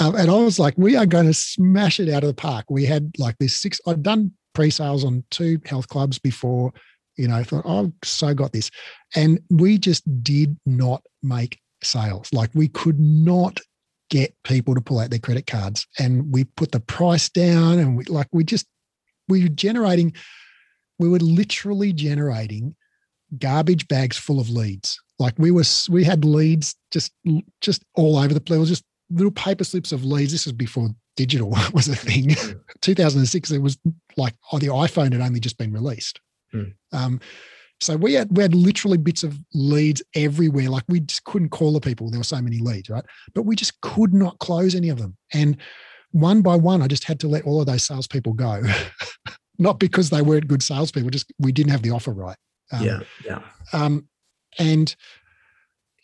Speaker 2: Um, and I was like, we are going to smash it out of the park. We had like this six, I'd done pre sales on two health clubs before, you know, I thought, I've so got this. And we just did not make sales. Like we could not get people to pull out their credit cards. And we put the price down and we like, we just, we were generating, we were literally generating garbage bags full of leads. Like we were, we had leads just just all over the place. It was just little paper slips of leads. This was before digital [laughs] was a thing. [laughs] Mm. 2006, it was like oh, the iPhone had only just been released. Mm. Um, so we had we had literally bits of leads everywhere. Like we just couldn't call the people. There were so many leads, right? But we just could not close any of them. And one by one, I just had to let all of those salespeople go. [laughs] not because they weren't good salespeople, just we didn't have the offer right.
Speaker 1: Um, yeah, yeah. Um,
Speaker 2: and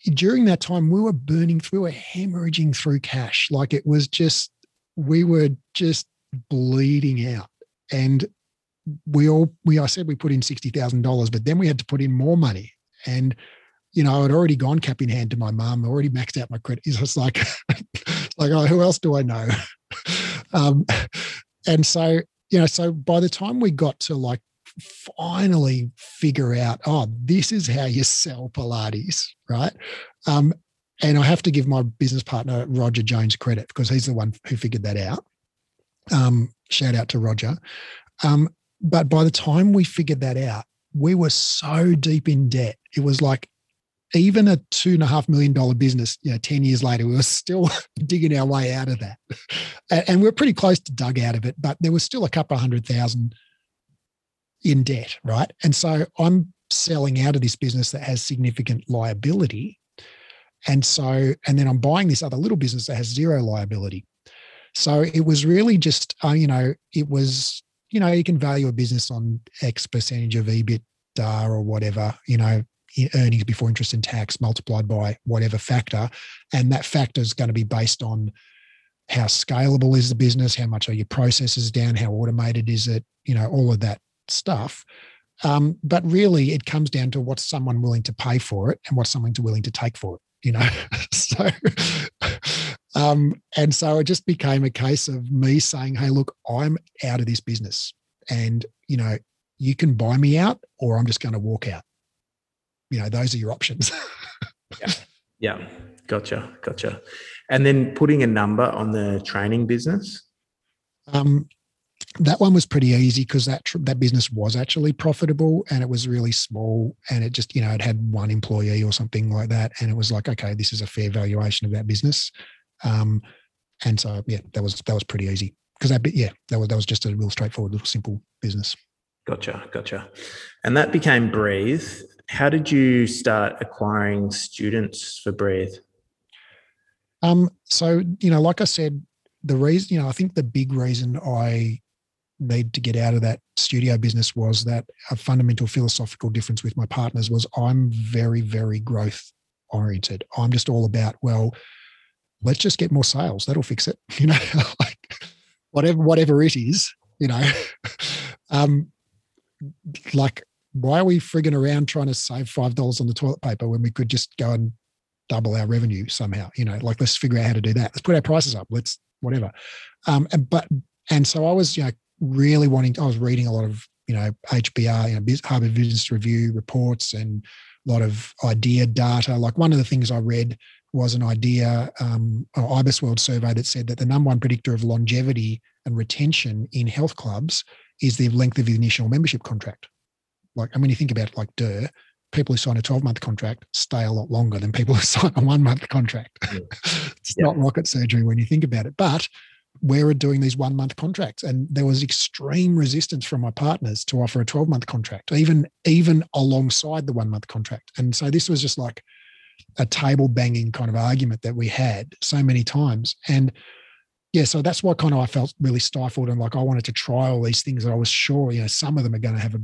Speaker 2: during that time, we were burning through, we were hemorrhaging through cash. Like it was just, we were just bleeding out. And we all, we, I said we put in $60,000, but then we had to put in more money. And, you know, I'd already gone cap in hand to my mum, already maxed out my credit. It's like, [laughs] like, oh, who else do I know? [laughs] um, and so, you know, so by the time we got to like finally figure out, oh, this is how you sell Pilates, right? Um, and I have to give my business partner, Roger Jones, credit because he's the one who figured that out. Um, shout out to Roger. Um, but by the time we figured that out, we were so deep in debt. It was like even a two and a half million dollar business, you know, 10 years later, we were still [laughs] digging our way out of that. And we are pretty close to dug out of it, but there was still a couple of hundred thousand in debt, right? And so I'm selling out of this business that has significant liability. And so, and then I'm buying this other little business that has zero liability. So it was really just, uh, you know, it was, you know, you can value a business on X percentage of EBITDA or whatever, you know, earnings before interest and tax multiplied by whatever factor. And that factor is going to be based on how scalable is the business, how much are your processes down, how automated is it, you know, all of that stuff. Um, but really, it comes down to what's someone willing to pay for it and what's someone's willing to take for it. You know, [laughs] so um, and so it just became a case of me saying, "Hey, look, I'm out of this business, and you know, you can buy me out, or I'm just going to walk out. You know, those are your options." [laughs]
Speaker 1: yeah, yeah, gotcha, gotcha. And then putting a number on the training business.
Speaker 2: Um, that one was pretty easy because that tr- that business was actually profitable and it was really small and it just you know it had one employee or something like that and it was like okay this is a fair valuation of that business. Um, and so yeah that was that was pretty easy because that bit yeah that was that was just a real straightforward little simple business.
Speaker 1: Gotcha gotcha. And that became breathe. How did you start acquiring students for breathe?
Speaker 2: Um so you know like i said the reason you know i think the big reason i need to get out of that studio business was that a fundamental philosophical difference with my partners was I'm very, very growth oriented. I'm just all about, well, let's just get more sales. That'll fix it. [laughs] You know, [laughs] like whatever, whatever it is, you know, [laughs] um, like why are we frigging around trying to save $5 on the toilet paper when we could just go and double our revenue somehow, you know, like let's figure out how to do that. Let's put our prices up. Let's whatever. Um, and, but, and so I was, you know, really wanting to, I was reading a lot of, you know, HBR, you know, Harvard Business Review reports and a lot of idea data. Like one of the things I read was an idea, um, an IBISWorld survey that said that the number one predictor of longevity and retention in health clubs is the length of the initial membership contract. Like, and when you think about it, like Durr, people who sign a 12 month contract stay a lot longer than people who [laughs] sign a one month contract. Yeah. [laughs] it's yeah. not rocket surgery when you think about it. But we were doing these one month contracts? And there was extreme resistance from my partners to offer a 12 month contract even even alongside the one month contract. And so this was just like a table banging kind of argument that we had so many times. And yeah so that's why kind of i felt really stifled and like i wanted to try all these things that i was sure you know some of them are going to have a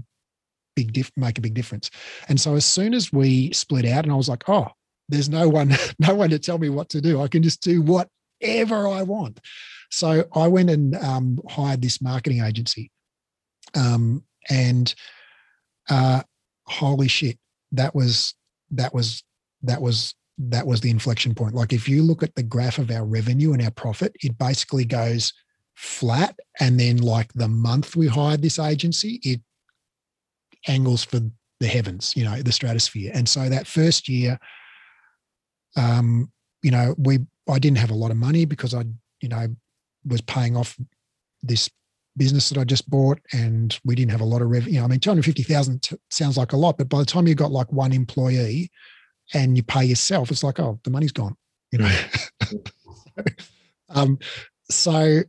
Speaker 2: big diff make a big difference. And so as soon as we split out and i was like oh there's no one [laughs] no one to tell me what to do. I can just do whatever i want so I went and um, hired this marketing agency, um, and uh, holy shit, that was that was that was that was the inflection point. Like if you look at the graph of our revenue and our profit, it basically goes flat, and then like the month we hired this agency, it angles for the heavens, you know, the stratosphere. And so that first year, um, you know, we I didn't have a lot of money because I, you know, was paying off this business that I just bought, and we didn't have a lot of revenue. You know, I mean, two hundred fifty thousand t- sounds like a lot, but by the time you got like one employee and you pay yourself, it's like, oh, the money's gone. You know. [laughs] um, so,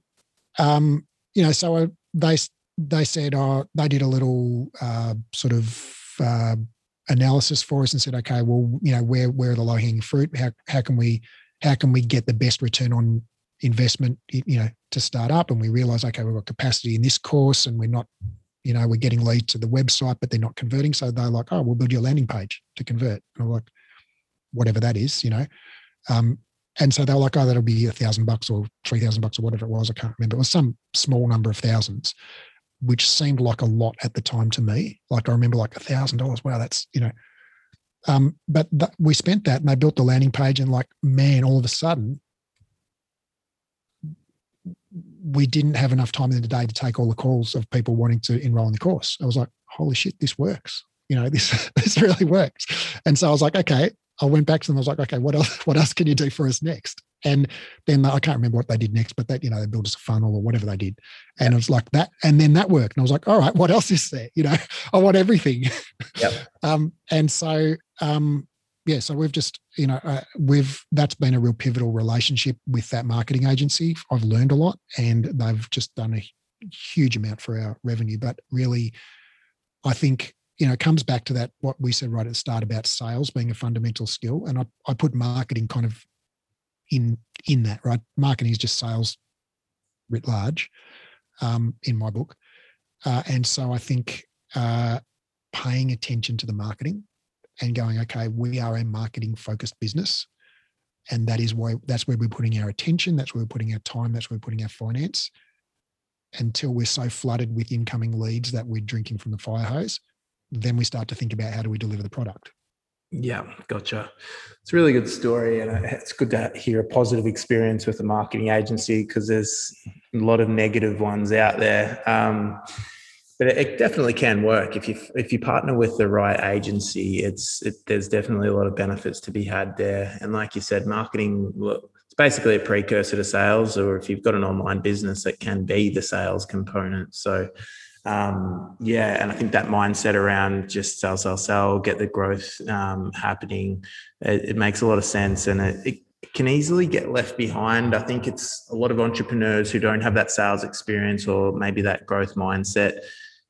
Speaker 2: um, you know, so uh, they they said, oh, they did a little uh, sort of uh, analysis for us and said, okay, well, you know, where where are the low hanging fruit? How how can we how can we get the best return on investment, you know, to start up. And we realize, okay, we've got capacity in this course and we're not, you know, we're getting leads to the website, but they're not converting. So they're like, oh, we'll build your landing page to convert. And I'm like, whatever that is, you know. Um, and so they were like, oh, that'll be a thousand bucks or three thousand bucks or whatever it was. I can't remember. It was some small number of thousands, which seemed like a lot at the time to me. Like I remember like a thousand dollars. Wow, that's, you know. Um, but th- we spent that and they built the landing page and like, man, all of a sudden we didn't have enough time in the day to take all the calls of people wanting to enroll in the course. I was like, holy shit, this works. You know, this [laughs] this really works. And so I was like, okay. I went back to them. I was like, okay, what else? [laughs] What else can you do for us next? And then I can't remember what they did next, but that, you know, they built us a funnel or whatever they did. And it was like that. And then that worked. And I was like, all right, what else is there? You know, [laughs] I want everything.
Speaker 1: Yep.
Speaker 2: um, and so, um, yeah, so we've just, you know, uh, we've, that's been a real pivotal relationship with that marketing agency. I've learned a lot and they've just done a huge amount for our revenue. But really, I think you know, it comes back to that what we said right at the start about sales being a fundamental skill. And I, I put marketing kind of in in that, right? Marketing is just sales writ large um, in my book. Uh, and so I think uh, paying attention to the marketing and going, okay, we are a marketing focused business. And that is why that's where we're putting our attention, that's where we're putting our time, that's where we're putting our finance until we're so flooded with incoming leads that we're drinking from the fire hose then we start to think about how do we deliver the product.
Speaker 1: Yeah, gotcha. It's a really good story, and it's good to hear a positive experience with a marketing agency because there's a lot of negative ones out there. Um, but it definitely can work if you if you partner with the right agency. It's it, there's definitely a lot of benefits to be had there. And like you said, marketing it's basically a precursor to sales, or if you've got an online business, it can be the sales component. So um, yeah, and I think that mindset around just sell, sell, sell, get the growth um, happening, it, it, makes a lot of sense, and it, it, can easily get left behind. I think it's a lot of entrepreneurs who don't have that sales experience or maybe that growth mindset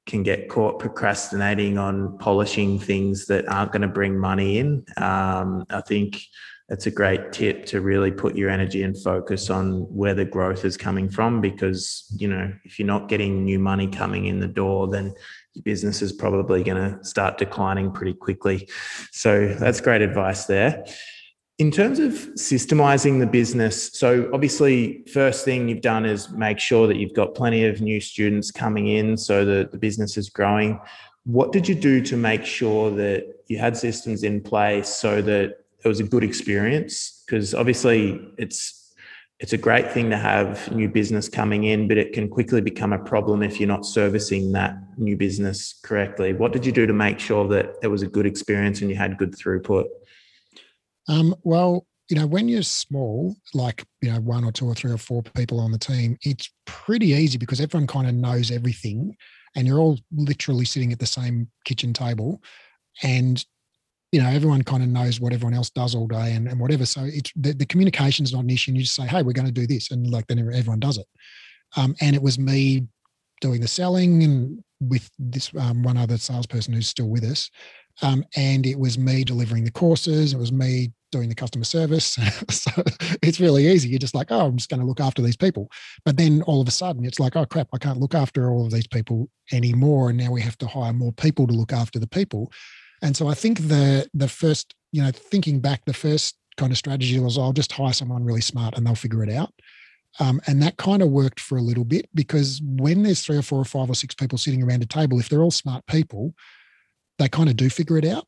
Speaker 1: can get caught procrastinating on polishing things that aren't going to bring money in. Um, I think it's a great tip to really put your energy and focus on where the growth is coming from because you know if you're not getting new money coming in the door then your business is probably going to start declining pretty quickly so that's great advice there in terms of systemizing the business so obviously first thing you've done is make sure that you've got plenty of new students coming in so that the business is growing what did you do to make sure that you had systems in place so that it was a good experience because obviously it's it's a great thing to have new business coming in, but it can quickly become a problem if you're not servicing that new business correctly. What did you do to make sure that it was a good experience and you had good throughput?
Speaker 2: Um, well, you know, when you're small, like, you know, one or two or three or four people on the team, it's pretty easy because everyone kind of knows everything and you're all literally sitting at the same kitchen table. And you know, everyone kind of knows what everyone else does all day and, and whatever. So it's the, the communication is not an issue. And you just say, hey, we're going to do this. And like then everyone does it. Um, and it was me doing the selling and with this um, one other salesperson who's still with us. Um, and it was me delivering the courses. It was me doing the customer service. [laughs] so it's really easy. You're just like, oh, I'm just going to look after these people. But then all of a sudden it's like, oh crap, I can't look after all of these people anymore. And now we have to hire more people to look after the people. And so I think the the first, you know, thinking back, the first kind of strategy was I'll just hire someone really smart and they'll figure it out. Um, and that kind of worked for a little bit because when there's three or four or five or six people sitting around a table, if they're all smart people, they kind of do figure it out.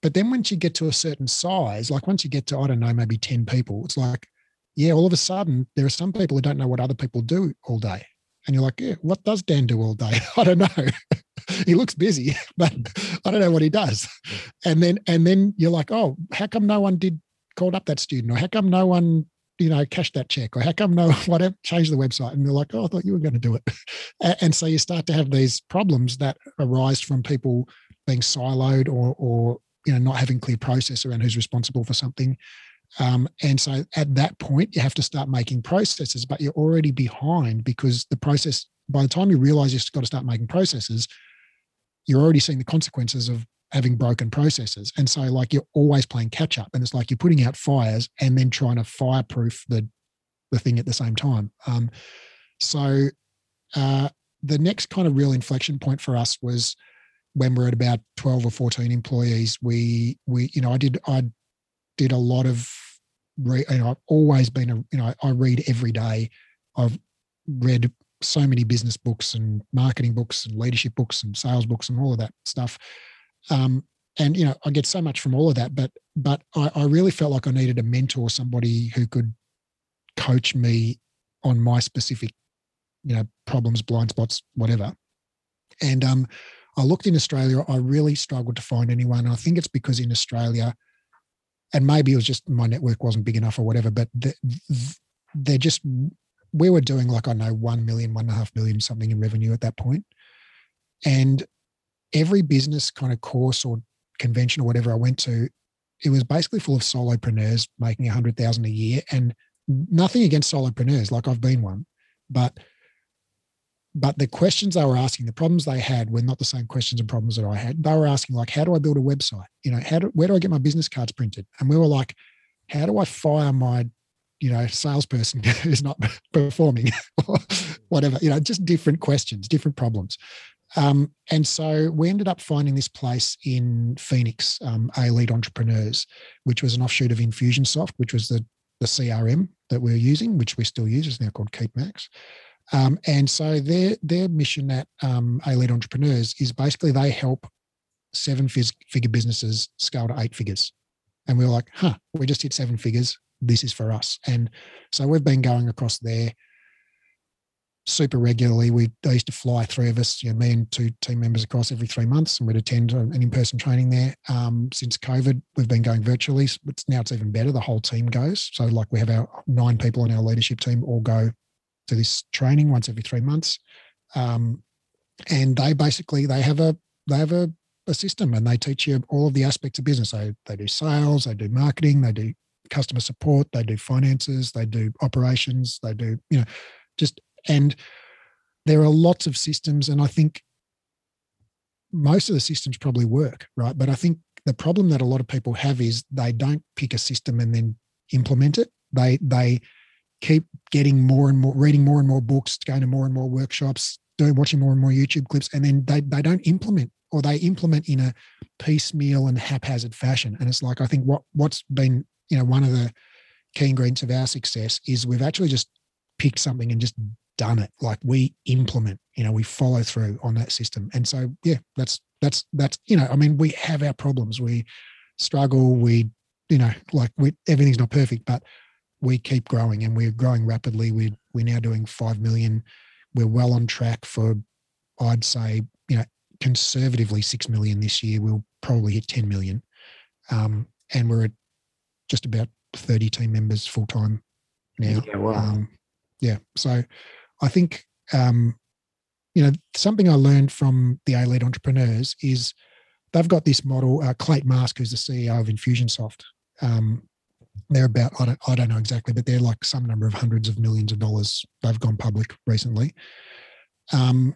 Speaker 2: But then once you get to a certain size, like once you get to, I don't know, maybe 10 people, it's like, yeah, all of a sudden there are some people who don't know what other people do all day. And you're like, yeah, what does Dan do all day? [laughs] I don't know. [laughs] he looks busy, [laughs] but I don't know what he does. And then and then you're like, oh, how come no one did called up that student, or how come no one you know cashed that check, or how come no whatever changed the website? And they're like, oh, I thought you were going to do it. And so you start to have these problems that arise from people being siloed or or you know not having clear process around who's responsible for something. Um, and so at that point, you have to start making processes, but you're already behind because the process, by the time you realize you've got to start making processes, you're already seeing the consequences of having broken processes. And so, like, you're always playing catch up. And it's like you're putting out fires and then trying to fireproof the, the thing at the same time. Um, so, uh, the next kind of real inflection point for us was when we're at about 12 or 14 employees we we you know i did i did a lot of re- you know i've always been a you know i read every day i've read so many business books and marketing books and leadership books and sales books and all of that stuff. Um, and you know, I get so much from all of that, but but I, I really felt like I needed a mentor, somebody who could coach me on my specific, you know, problems, blind spots, whatever. And um, I looked in Australia. I really struggled to find anyone. I think it's because in Australia, and maybe it was just my network wasn't big enough or whatever, but they're just, we were doing like, I know, 1 million, one and a half million something in revenue at that point. And every business kind of course or convention or whatever I went to, it was basically full of solopreneurs making a hundred thousand a year and nothing against solopreneurs. Like I've been one, but but the questions they were asking, the problems they had were not the same questions and problems that I had. They were asking like, how do I build a website? You know, how do, where do I get my business cards printed? And we were like, how do I fire my, you know, salesperson [laughs] who's not performing [laughs] or whatever, you know, just different questions, different problems. Um, and so we ended up finding this place in Phoenix, um, Elite Entrepreneurs, which was an offshoot of Infusionsoft, which was the, the CRM that we are using, which we still use. It's now called Keap Max. Um, and so their their mission at um, Elite Entrepreneurs is basically they help seven figure businesses scale to eight figures. And we were like, huh, we just hit seven figures. This is for us. And so we've been going across there super regularly. We they used to fly three of us, you know, me and two team members across every three months, and we'd attend an in-person training there. Um, since COVID, we've been going virtually. But now it's even better. The whole team goes. So like we have our nine people on our leadership team all go to this training once every three months. Um, and they basically they have a they have a, a system and they teach you all of the aspects of business. They they do sales, they do marketing, they do customer support, they do finances, they do operations, they do, you know, just and there are lots of systems, and I think most of the systems probably work, right? But I think the problem that a lot of people have is they don't pick a system and then implement it. They they keep getting more and more, reading more and more books, going to more and more workshops, doing watching more and more YouTube clips, and then they they don't implement or they implement in a piecemeal and haphazard fashion. And it's like I think what what's been you know one of the key ingredients of our success is we've actually just picked something and just done it. Like we implement, you know, we follow through on that system. And so yeah, that's that's that's you know, I mean, we have our problems. We struggle. We you know, like we everything's not perfect, but we keep growing and we're growing rapidly. We're we're now doing five million. We're well on track for, I'd say, you know, conservatively six million this year. We'll probably hit ten million, um, and we're at just about thirty team members full time now.
Speaker 1: Yeah, wow. Um,
Speaker 2: yeah, so I think um, you know something I learned from the Elite entrepreneurs is they've got this model. Uh, Clate Mask, who's the CEO of Infusionsoft, um, they're about I don't, I don't know exactly, but they're like some number of hundreds of millions of dollars. They've gone public recently, um,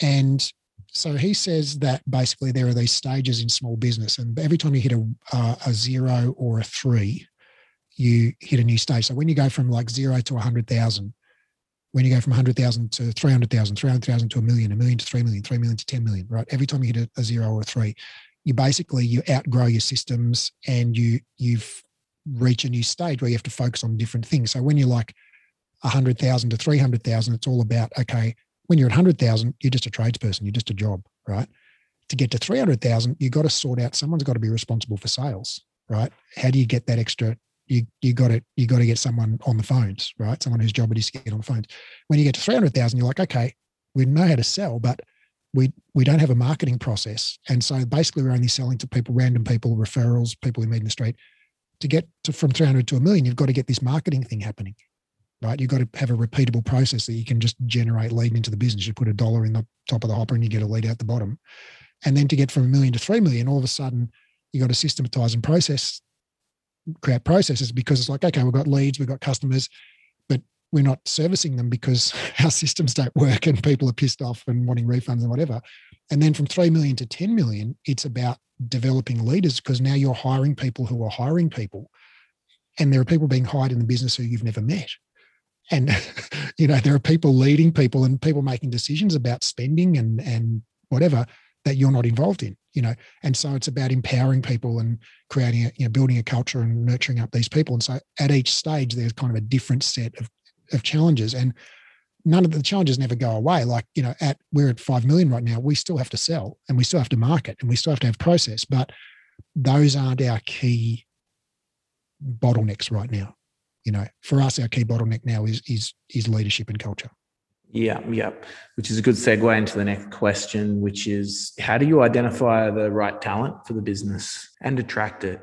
Speaker 2: and so he says that basically there are these stages in small business, and every time you hit a, uh, a zero or a three, you hit a new stage. So when you go from like zero to a hundred thousand, when you go from 100,000 to 300,000, 300,000 to a million, a million to 3 million, 3 million to 10 million, right? Every time you hit a, a, zero or a three, you basically, you outgrow your systems and you, you've reach a new stage where you have to focus on different things. So when you're like 100,000 to 300,000, it's all about, okay, when you're at 100,000, you're just a tradesperson, you're just a job, right? To get to 300,000, you've got to sort out, someone's got to be responsible for sales, right? How do you get that extra? You, you got to, you got to get someone on the phones, right? Someone whose job it is to get on the phones. When you get to 300,000, you're like, okay, we know how to sell, but we we don't have a marketing process. And so basically we're only selling to people, random people, referrals, people we meet in the street to get to from 300 to a million, you've got to get this marketing thing happening, right? You've got to have a repeatable process that you can just generate lead into the business. You put a dollar in the top of the hopper and you get a lead out the bottom. And then to get from a million to three million, all of a sudden you got to systematize and process, create processes because it's like, okay, we've got leads, we've got customers, we're not servicing them because [laughs] our systems don't work and people are pissed off and wanting refunds and whatever. And then from 3 million to 10 million, it's about developing leaders because now you're hiring people who are hiring people. And there are people being hired in the business who you've never met. And, [laughs] you know, there are people leading people and people making decisions about spending and, and whatever that you're not involved in, you know. And so it's about empowering people and creating, a, you know, building a culture and nurturing up these people. And so at each stage, there's kind of a different set of, of challenges. And none of the challenges never go away. Like, you know, at we're at 5 million right now, we still have to sell and we still have to market and we still have to have process, but those aren't our key bottlenecks right now. You know, for us, our key bottleneck now is is is leadership and culture.
Speaker 1: Yeah, yeah, which is a good segue into the next question, which is how do you identify the right talent for the business and attract it?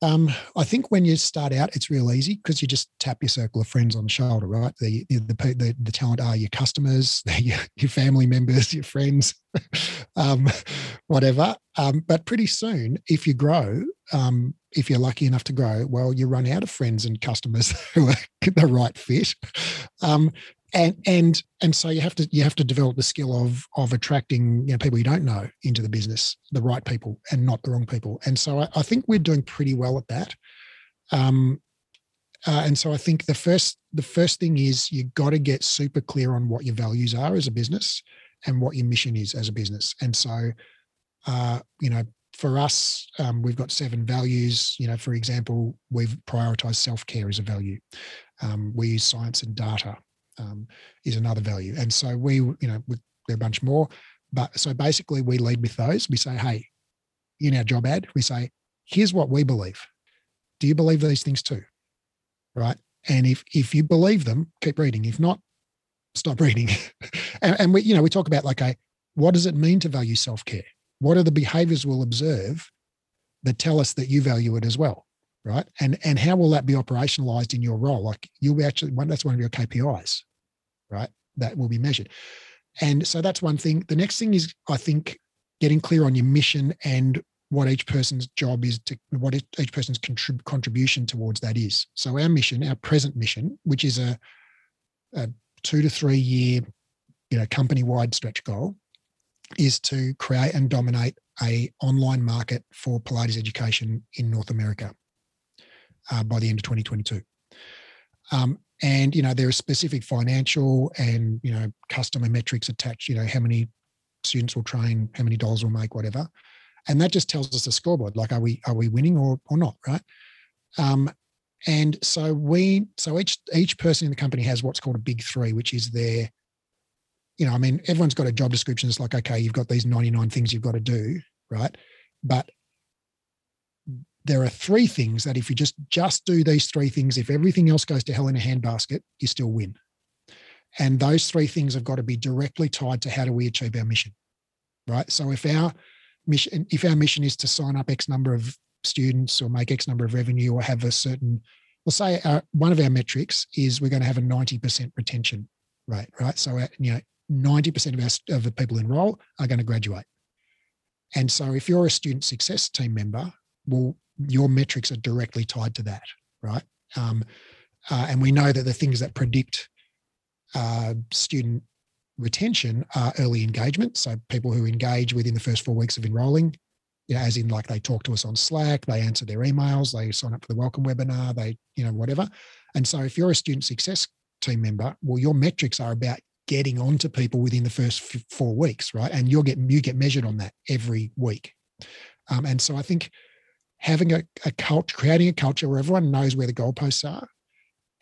Speaker 2: Um, I think when you start out, it's real easy because you just tap your circle of friends on the shoulder, right? The the the, the talent are your customers, [laughs] your, your family members, your friends, [laughs] um, whatever. Um, but pretty soon, if you grow, um, if you're lucky enough to grow, well, you run out of friends and customers [laughs] who are the right fit. And and and so you have to you have to develop the skill of of attracting you know people you don't know into the business the right people and not the wrong people. And so i, I think we're doing pretty well at that. Um uh, and so i think the first the first thing is you got to get super clear on what your values are as a business and what your mission is as a business. And so uh you know for us um, we've got seven values. You know for example we've prioritized self-care as a value. Um, we use science and data um, is another value. And so we, you know, we, there are a bunch more, but so basically we lead with those. We say, hey, in our job ad, we say, here's what we believe. Do you believe these things too? Right. And if if you believe them, keep reading. If not, stop reading. [laughs] and, and we, you know, we talk about like a what does it mean to value self-care? What are the behaviors we'll observe that tell us that you value it as well? Right. And and how will that be operationalized in your role? Like you'll actually that's one of your KPIs right? That will be measured. And so that's one thing. The next thing is, I think, getting clear on your mission and what each person's job is to what each person's contrib- contribution towards that is. So our mission, our present mission, which is a, a two to three year, you know, company wide stretch goal, is to create and dominate a online market for Pilates education in North America uh, by the end of 2022. Um, and you know there are specific financial and you know customer metrics attached you know how many students will train how many dollars will make whatever. And that just tells us a scoreboard like are we are we winning or or not right? Um and so we so each each person in the company has what's called a big three which is their you know i mean everyone's got a job description it's like okay you've got these 99 things you've got to do right? But there are three things that if you just just do these three things, if everything else goes to hell in a handbasket, you still win. And those three things have got to be directly tied to how do we achieve our mission, right? So if our mission, if our mission is to sign up X number of students or make X number of revenue or have a certain, we'll say our, one of our metrics is we're going to have a 90% retention rate, right? So, our, you know, 90% of our of the people enroll are going to graduate. And so if you're a student success team member, well, your metrics are directly tied to that, right? Um, uh, and we know that the things that predict uh, student retention are early engagement. So people who engage within the first four weeks of enrolling, you know, as in like they talk to us on Slack, they answer their emails, they sign up for the welcome webinar, they, you know, whatever. And so if you're a student success team member, well, your metrics are about getting onto people within the first four weeks, right? And you'll get you get measured on that every week. Um, and so I think having a, a culture, creating a culture where everyone knows where the goalposts are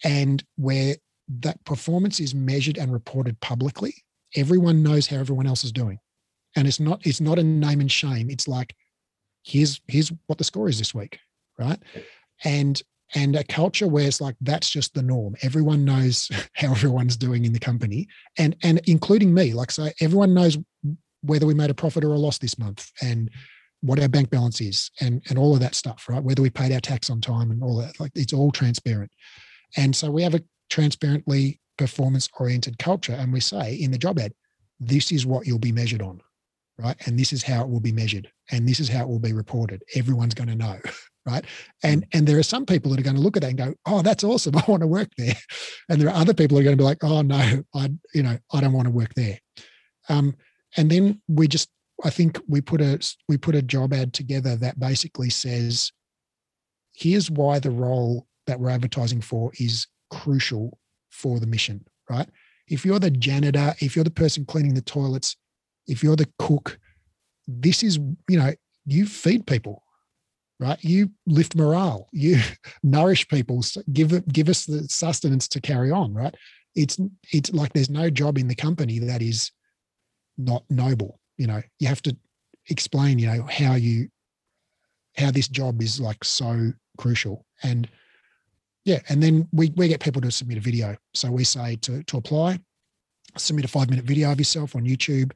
Speaker 2: and where that performance is measured and reported publicly. Everyone knows how everyone else is doing. And it's not, it's not a name and shame. It's like, here's, here's what the score is this week. Right. And and a culture where it's like that's just the norm everyone knows [laughs] how everyone's doing in the company and and including me like so everyone knows whether we made a profit or a loss this month and what our bank balance is and and all of that stuff right? Whether we paid our tax on time and all that like it's all transparent. And so we have a transparently performance oriented culture and we say in the job ad this is what you'll be measured on right? And this is how it will be measured and this is how it will be reported. Everyone's going to know [laughs] right? And and there are some people that are going to look at that and go oh that's awesome [laughs] i want to work there. And there are other people who are going to be like oh no i you know i don't want to work there. Um, and then we just I think we put a we put a job ad together that basically says, here's why the role that we're advertising for is crucial for the mission, right? If you're the janitor, if you're the person cleaning the toilets, if you're the cook, this is, you know, you feed people, right? You lift morale, you [laughs] nourish people, give give us the sustenance to carry on, right? It's it's like there's no job in the company that is not noble you know you have to explain you know how you how this job is like so crucial and yeah and then we, we get people to submit a video so we say to, to apply submit a five minute video of yourself on youtube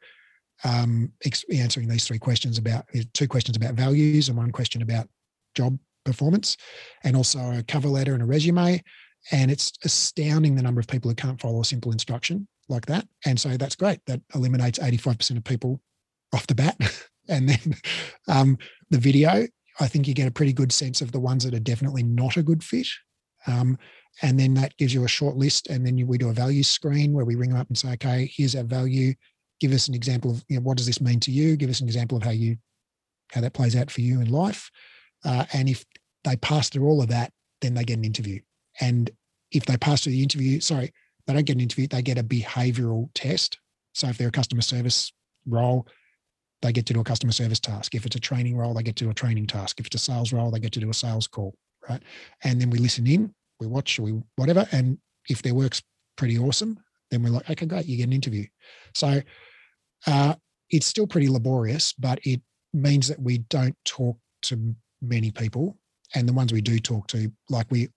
Speaker 2: um, answering these three questions about two questions about values and one question about job performance, and also a cover letter and a resume. And it's astounding the number of people who can't follow a simple instruction like that. And so that's great. That eliminates 85% of people off the bat. [laughs] and then um, the video, I think you get a pretty good sense of the ones that are definitely not a good fit. Um, and then that gives you a short list. And then you, we do a value screen where we ring them up and say, okay, here's our value. Give us an example of you know, what does this mean to you? Give us an example of how you how that plays out for you in life. Uh, and if they pass through all of that, then they get an interview. And if they pass through the interview, sorry, they don't get an interview, they get a behavioral test. So if they're a customer service role, they get to do a customer service task. If it's a training role, they get to do a training task. If it's a sales role, they get to do a sales call, right? And then we listen in we watch, we whatever. And if their work's pretty awesome, then we're like, okay, great, you get an interview. So uh, it's still pretty laborious, but it means that we don't talk to many people. And the ones we do talk to, like we,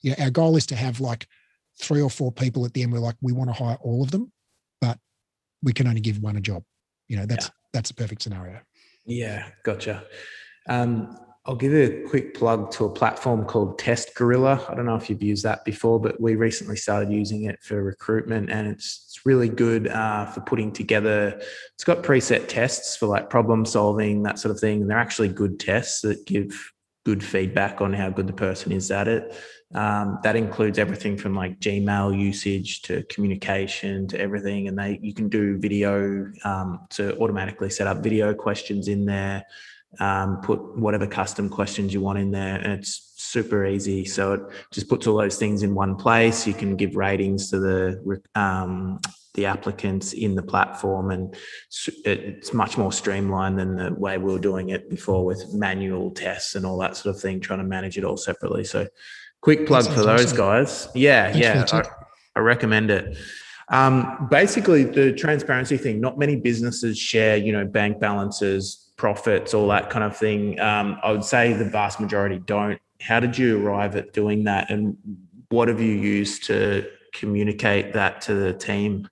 Speaker 2: you know, our goal is to have like three or four people at the end. We're like, we want to hire all of them, but we can only give one a job. You know, that's yeah. That's a perfect scenario.
Speaker 1: Yeah, gotcha. Um, I'll give a quick plug to a platform called TestGorilla. I don't know if you've used that before, but we recently started using it for recruitment, and it's it's really good uh, for putting together. It's got preset tests for like problem solving that sort of thing. And they're actually good tests that give good feedback on how good the person is at it. Um, that includes everything from like Gmail usage to communication to everything, and they you can do video um, to automatically set up video questions in there um, put whatever custom questions you want in there and it's super easy so it just puts all those things in one place you can give ratings to the um, the applicants in the platform and it's much more streamlined than the way we were doing it before with manual tests and all that sort of thing trying to manage it all separately so quick plug for those guys yeah yeah I, I recommend it um, basically the transparency thing not many businesses share you know bank balances profits, all that kind of thing. Um, I would say the vast majority don't. How did you arrive at doing that, and what have you used to communicate that to the team?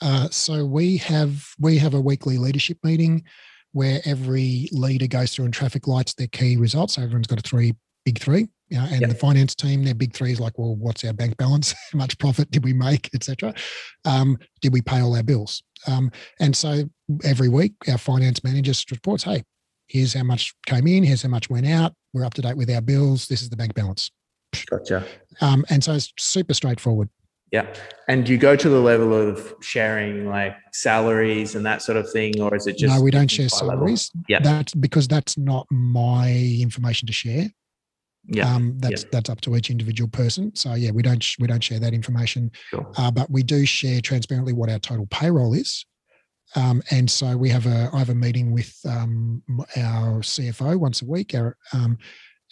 Speaker 2: Uh, so we have we have a weekly leadership meeting where every leader goes through and traffic lights their key results. So everyone's got a three big three. Know, and yep. the finance team, their big three is like, well, what's our bank balance? [laughs] How much profit did we make, etc. Um, did we pay all our bills? Um, and so every week, our finance manager reports, hey, here's how much came in, here's how much went out. We're up to date with our bills. This is the bank balance.
Speaker 1: Gotcha.
Speaker 2: Um, and so it's super straightforward.
Speaker 1: Yeah. And do you go to the level of sharing like salaries and that sort of thing, or is it just
Speaker 2: no? We don't share salaries. Yeah, that's because that's not my information to share. Yeah, um, that's that's up to each individual person. So yeah, we don't we don't share that information, sure. uh, but we do share transparently what our total payroll is. Um, and so we have a I have a meeting with um, our CFO once a week, our, um,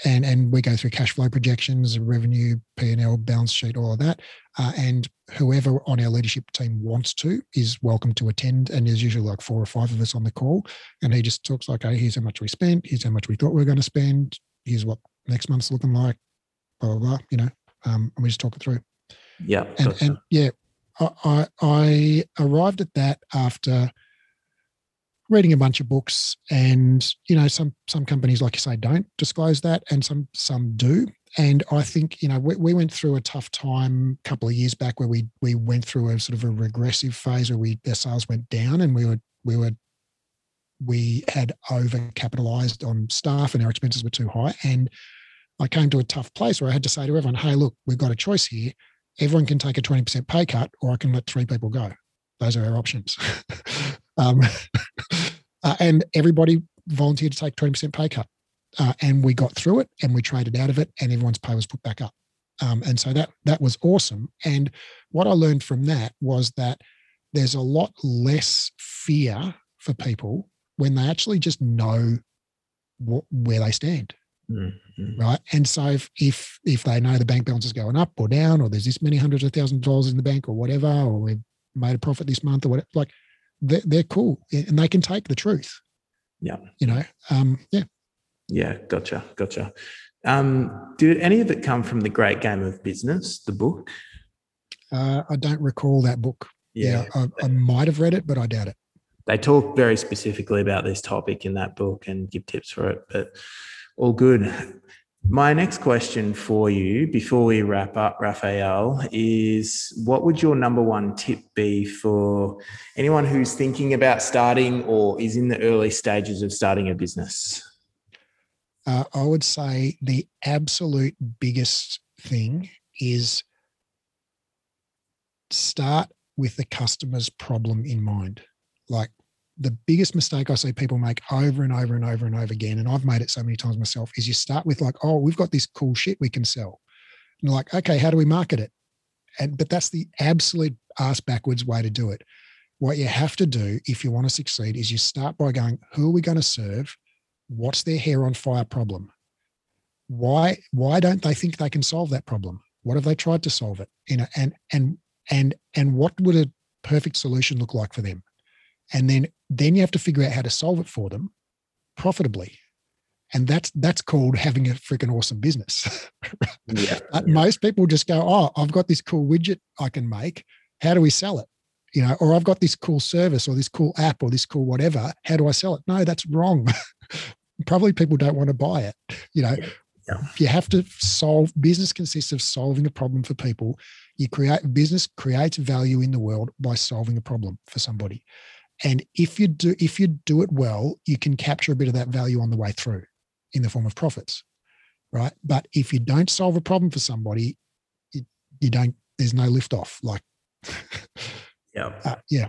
Speaker 2: and and we go through cash flow projections, revenue, P and L, balance sheet, all of that. Uh, and whoever on our leadership team wants to is welcome to attend. And there's usually like four or five of us on the call, and he just talks like, "Okay, here's how much we spent. Here's how much we thought we are going to spend. Here's what next month's looking like." Blah blah blah. You know, um, and we just talk it through.
Speaker 1: Yeah,
Speaker 2: and, and yeah, I, I arrived at that after reading a bunch of books and you know some some companies like you say don't disclose that and some some do and i think you know we, we went through a tough time a couple of years back where we we went through a sort of a regressive phase where we our sales went down and we were we were we had over capitalized on staff and our expenses were too high and i came to a tough place where i had to say to everyone hey look we've got a choice here everyone can take a 20% pay cut or I can let three people go. Those are our options. [laughs] um, [laughs] uh, and everybody volunteered to take 20% pay cut. Uh, and we got through it and we traded out of it and everyone's pay was put back up. Um, and so that that was awesome. And what I learned from that was that there's a lot less fear for people when they actually just know what, where they stand. Mm-hmm. Right. And so if, if if they know the bank balance is going up or down, or there's this many hundreds of thousands of dollars in the bank or whatever, or we've made a profit this month or whatever, like they're, they're cool and they can take the truth.
Speaker 1: Yeah.
Speaker 2: You know, um, yeah.
Speaker 1: Yeah, gotcha, gotcha. Um, did any of it come from the Great Game of Business, the book?
Speaker 2: Uh, I don't recall that book. Yeah, yeah I, I, might have read it, but I doubt it.
Speaker 1: They talk very specifically about this topic in that book and give tips for it. But All good. My next question for you before we wrap up, Raphael, is what would your number one tip be for anyone who's thinking about starting or is in the early stages of starting a business?
Speaker 2: Uh, I would say the absolute biggest thing is start with the customer's problem in mind. Like the biggest mistake I see people make over and over and over and over again, and I've made it so many times myself, is you start with like, oh, we've got this cool shit we can sell. And like, okay, how do we market it? And but that's the absolute ass backwards way to do it. What you have to do if you want to succeed is you start by going, who are we going to serve? What's their hair on fire problem? Why why don't they think they can solve that problem? What have they tried to solve it? You know, and and and and what would a perfect solution look like for them? And then then you have to figure out how to solve it for them profitably. And that's that's called having a freaking awesome business. [laughs] Yeah, yeah. most people just go oh i've got this cool widget i can make. How do we sell it? You know or i've got this cool service or this cool app or this cool whatever. How do i sell it? No that's wrong. [laughs] Probably people don't want to buy it. You know yeah. you have to solve business consists of solving a problem for people. You create business creates value in the world by solving a problem for somebody and if you do if you do it well, you can capture a bit of that value on the way through in the form of profits, right? But if you don't solve a problem for somebody, you, you don't. There's no lift off. Like, [laughs]
Speaker 1: yeah,
Speaker 2: uh, yeah.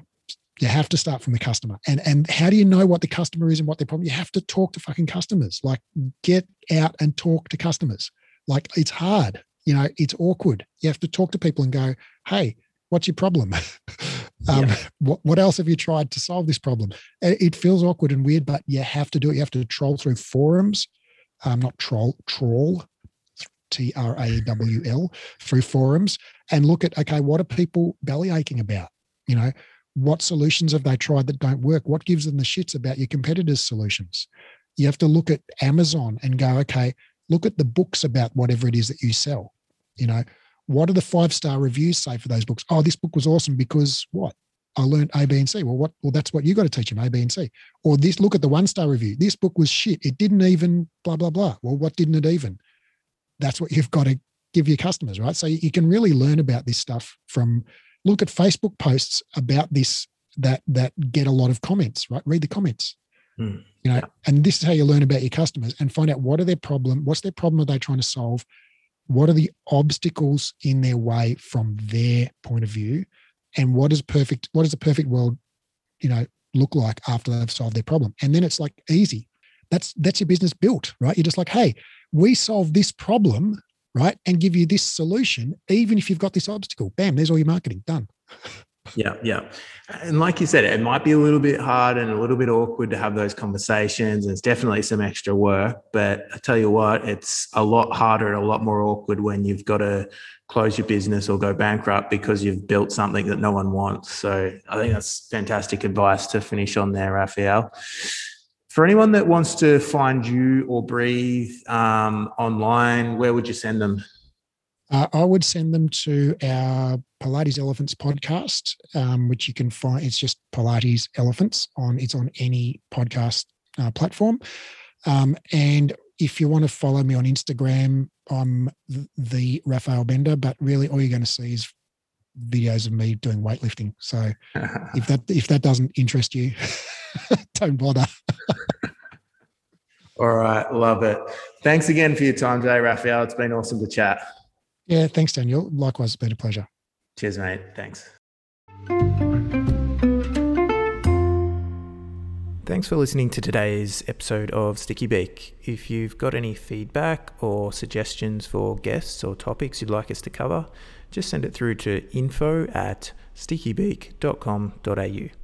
Speaker 2: You have to start from the customer. And and how do you know what the customer is and what their problem? You have to talk to fucking customers. Like, get out and talk to customers. Like, it's hard. You know, it's awkward. You have to talk to people and go, hey, what's your problem? [laughs] um, yeah. what, what else have you tried to solve this problem? It feels awkward and weird, but you have to do it. You have to troll through forums, um, not troll, troll, T R A W L, through forums and look at, okay, what are people belly aching about? You know, what solutions have they tried that don't work? What gives them the shits about your competitors' solutions? You have to look at Amazon and go, okay, look at the books about whatever it is that you sell. You know, what do the five star reviews say for those books? Oh, this book was awesome because what? I learned A, B, and C. Well, what? Well, that's what you got to teach them A, B, and C. Or this. Look at the one star review. This book was shit. It didn't even blah blah blah. Well, what didn't it even? That's what you've got to give your customers, right? So you can really learn about this stuff from look at Facebook posts about this that that get a lot of comments, right? Read the comments. Mm, you know, and this is how you learn about your customers and find out what are their problem, what's their problem are they trying to solve, what are the obstacles in their way from their point of view? And what is perfect what does a perfect world you know look like after they've solved their problem? And then it's like easy. That's that's your business built right? You're just like hey we solve this problem right and give you this solution even if you've got this obstacle. Bam there's all your marketing done [laughs]
Speaker 1: yeah, yeah. And like you said, it might be a little bit hard and a little bit awkward to have those conversations. And it's definitely some extra work. But I tell you what, it's a lot harder and a lot more awkward when you've got to close your business or go bankrupt because you've built something that no one wants. So I think that's fantastic advice to finish on there, Raphael. For anyone that wants to find you or breathe um, online, where would you send them?
Speaker 2: Uh, I would send them to our Pilates Elephants podcast, um, which you can find. It's just Pilates Elephants on. It's on any podcast uh, platform. Um, and if you want to follow me on Instagram, I'm the Raphael Bender. But really, all you're going to see is videos of me doing weightlifting. So [laughs] if that if that doesn't interest you, [laughs] don't bother. [laughs]
Speaker 1: all right, love it. Thanks again for your time today, Raphael. It's been awesome to chat.
Speaker 2: Yeah, thanks, Daniel. Likewise, it's been a pleasure.
Speaker 1: Cheers, mate. Thanks. Thanks for listening to today's episode of Sticky Beak. If you've got any feedback or suggestions for guests or topics you'd like us to cover, just send it through to info at stickybeak.com.au.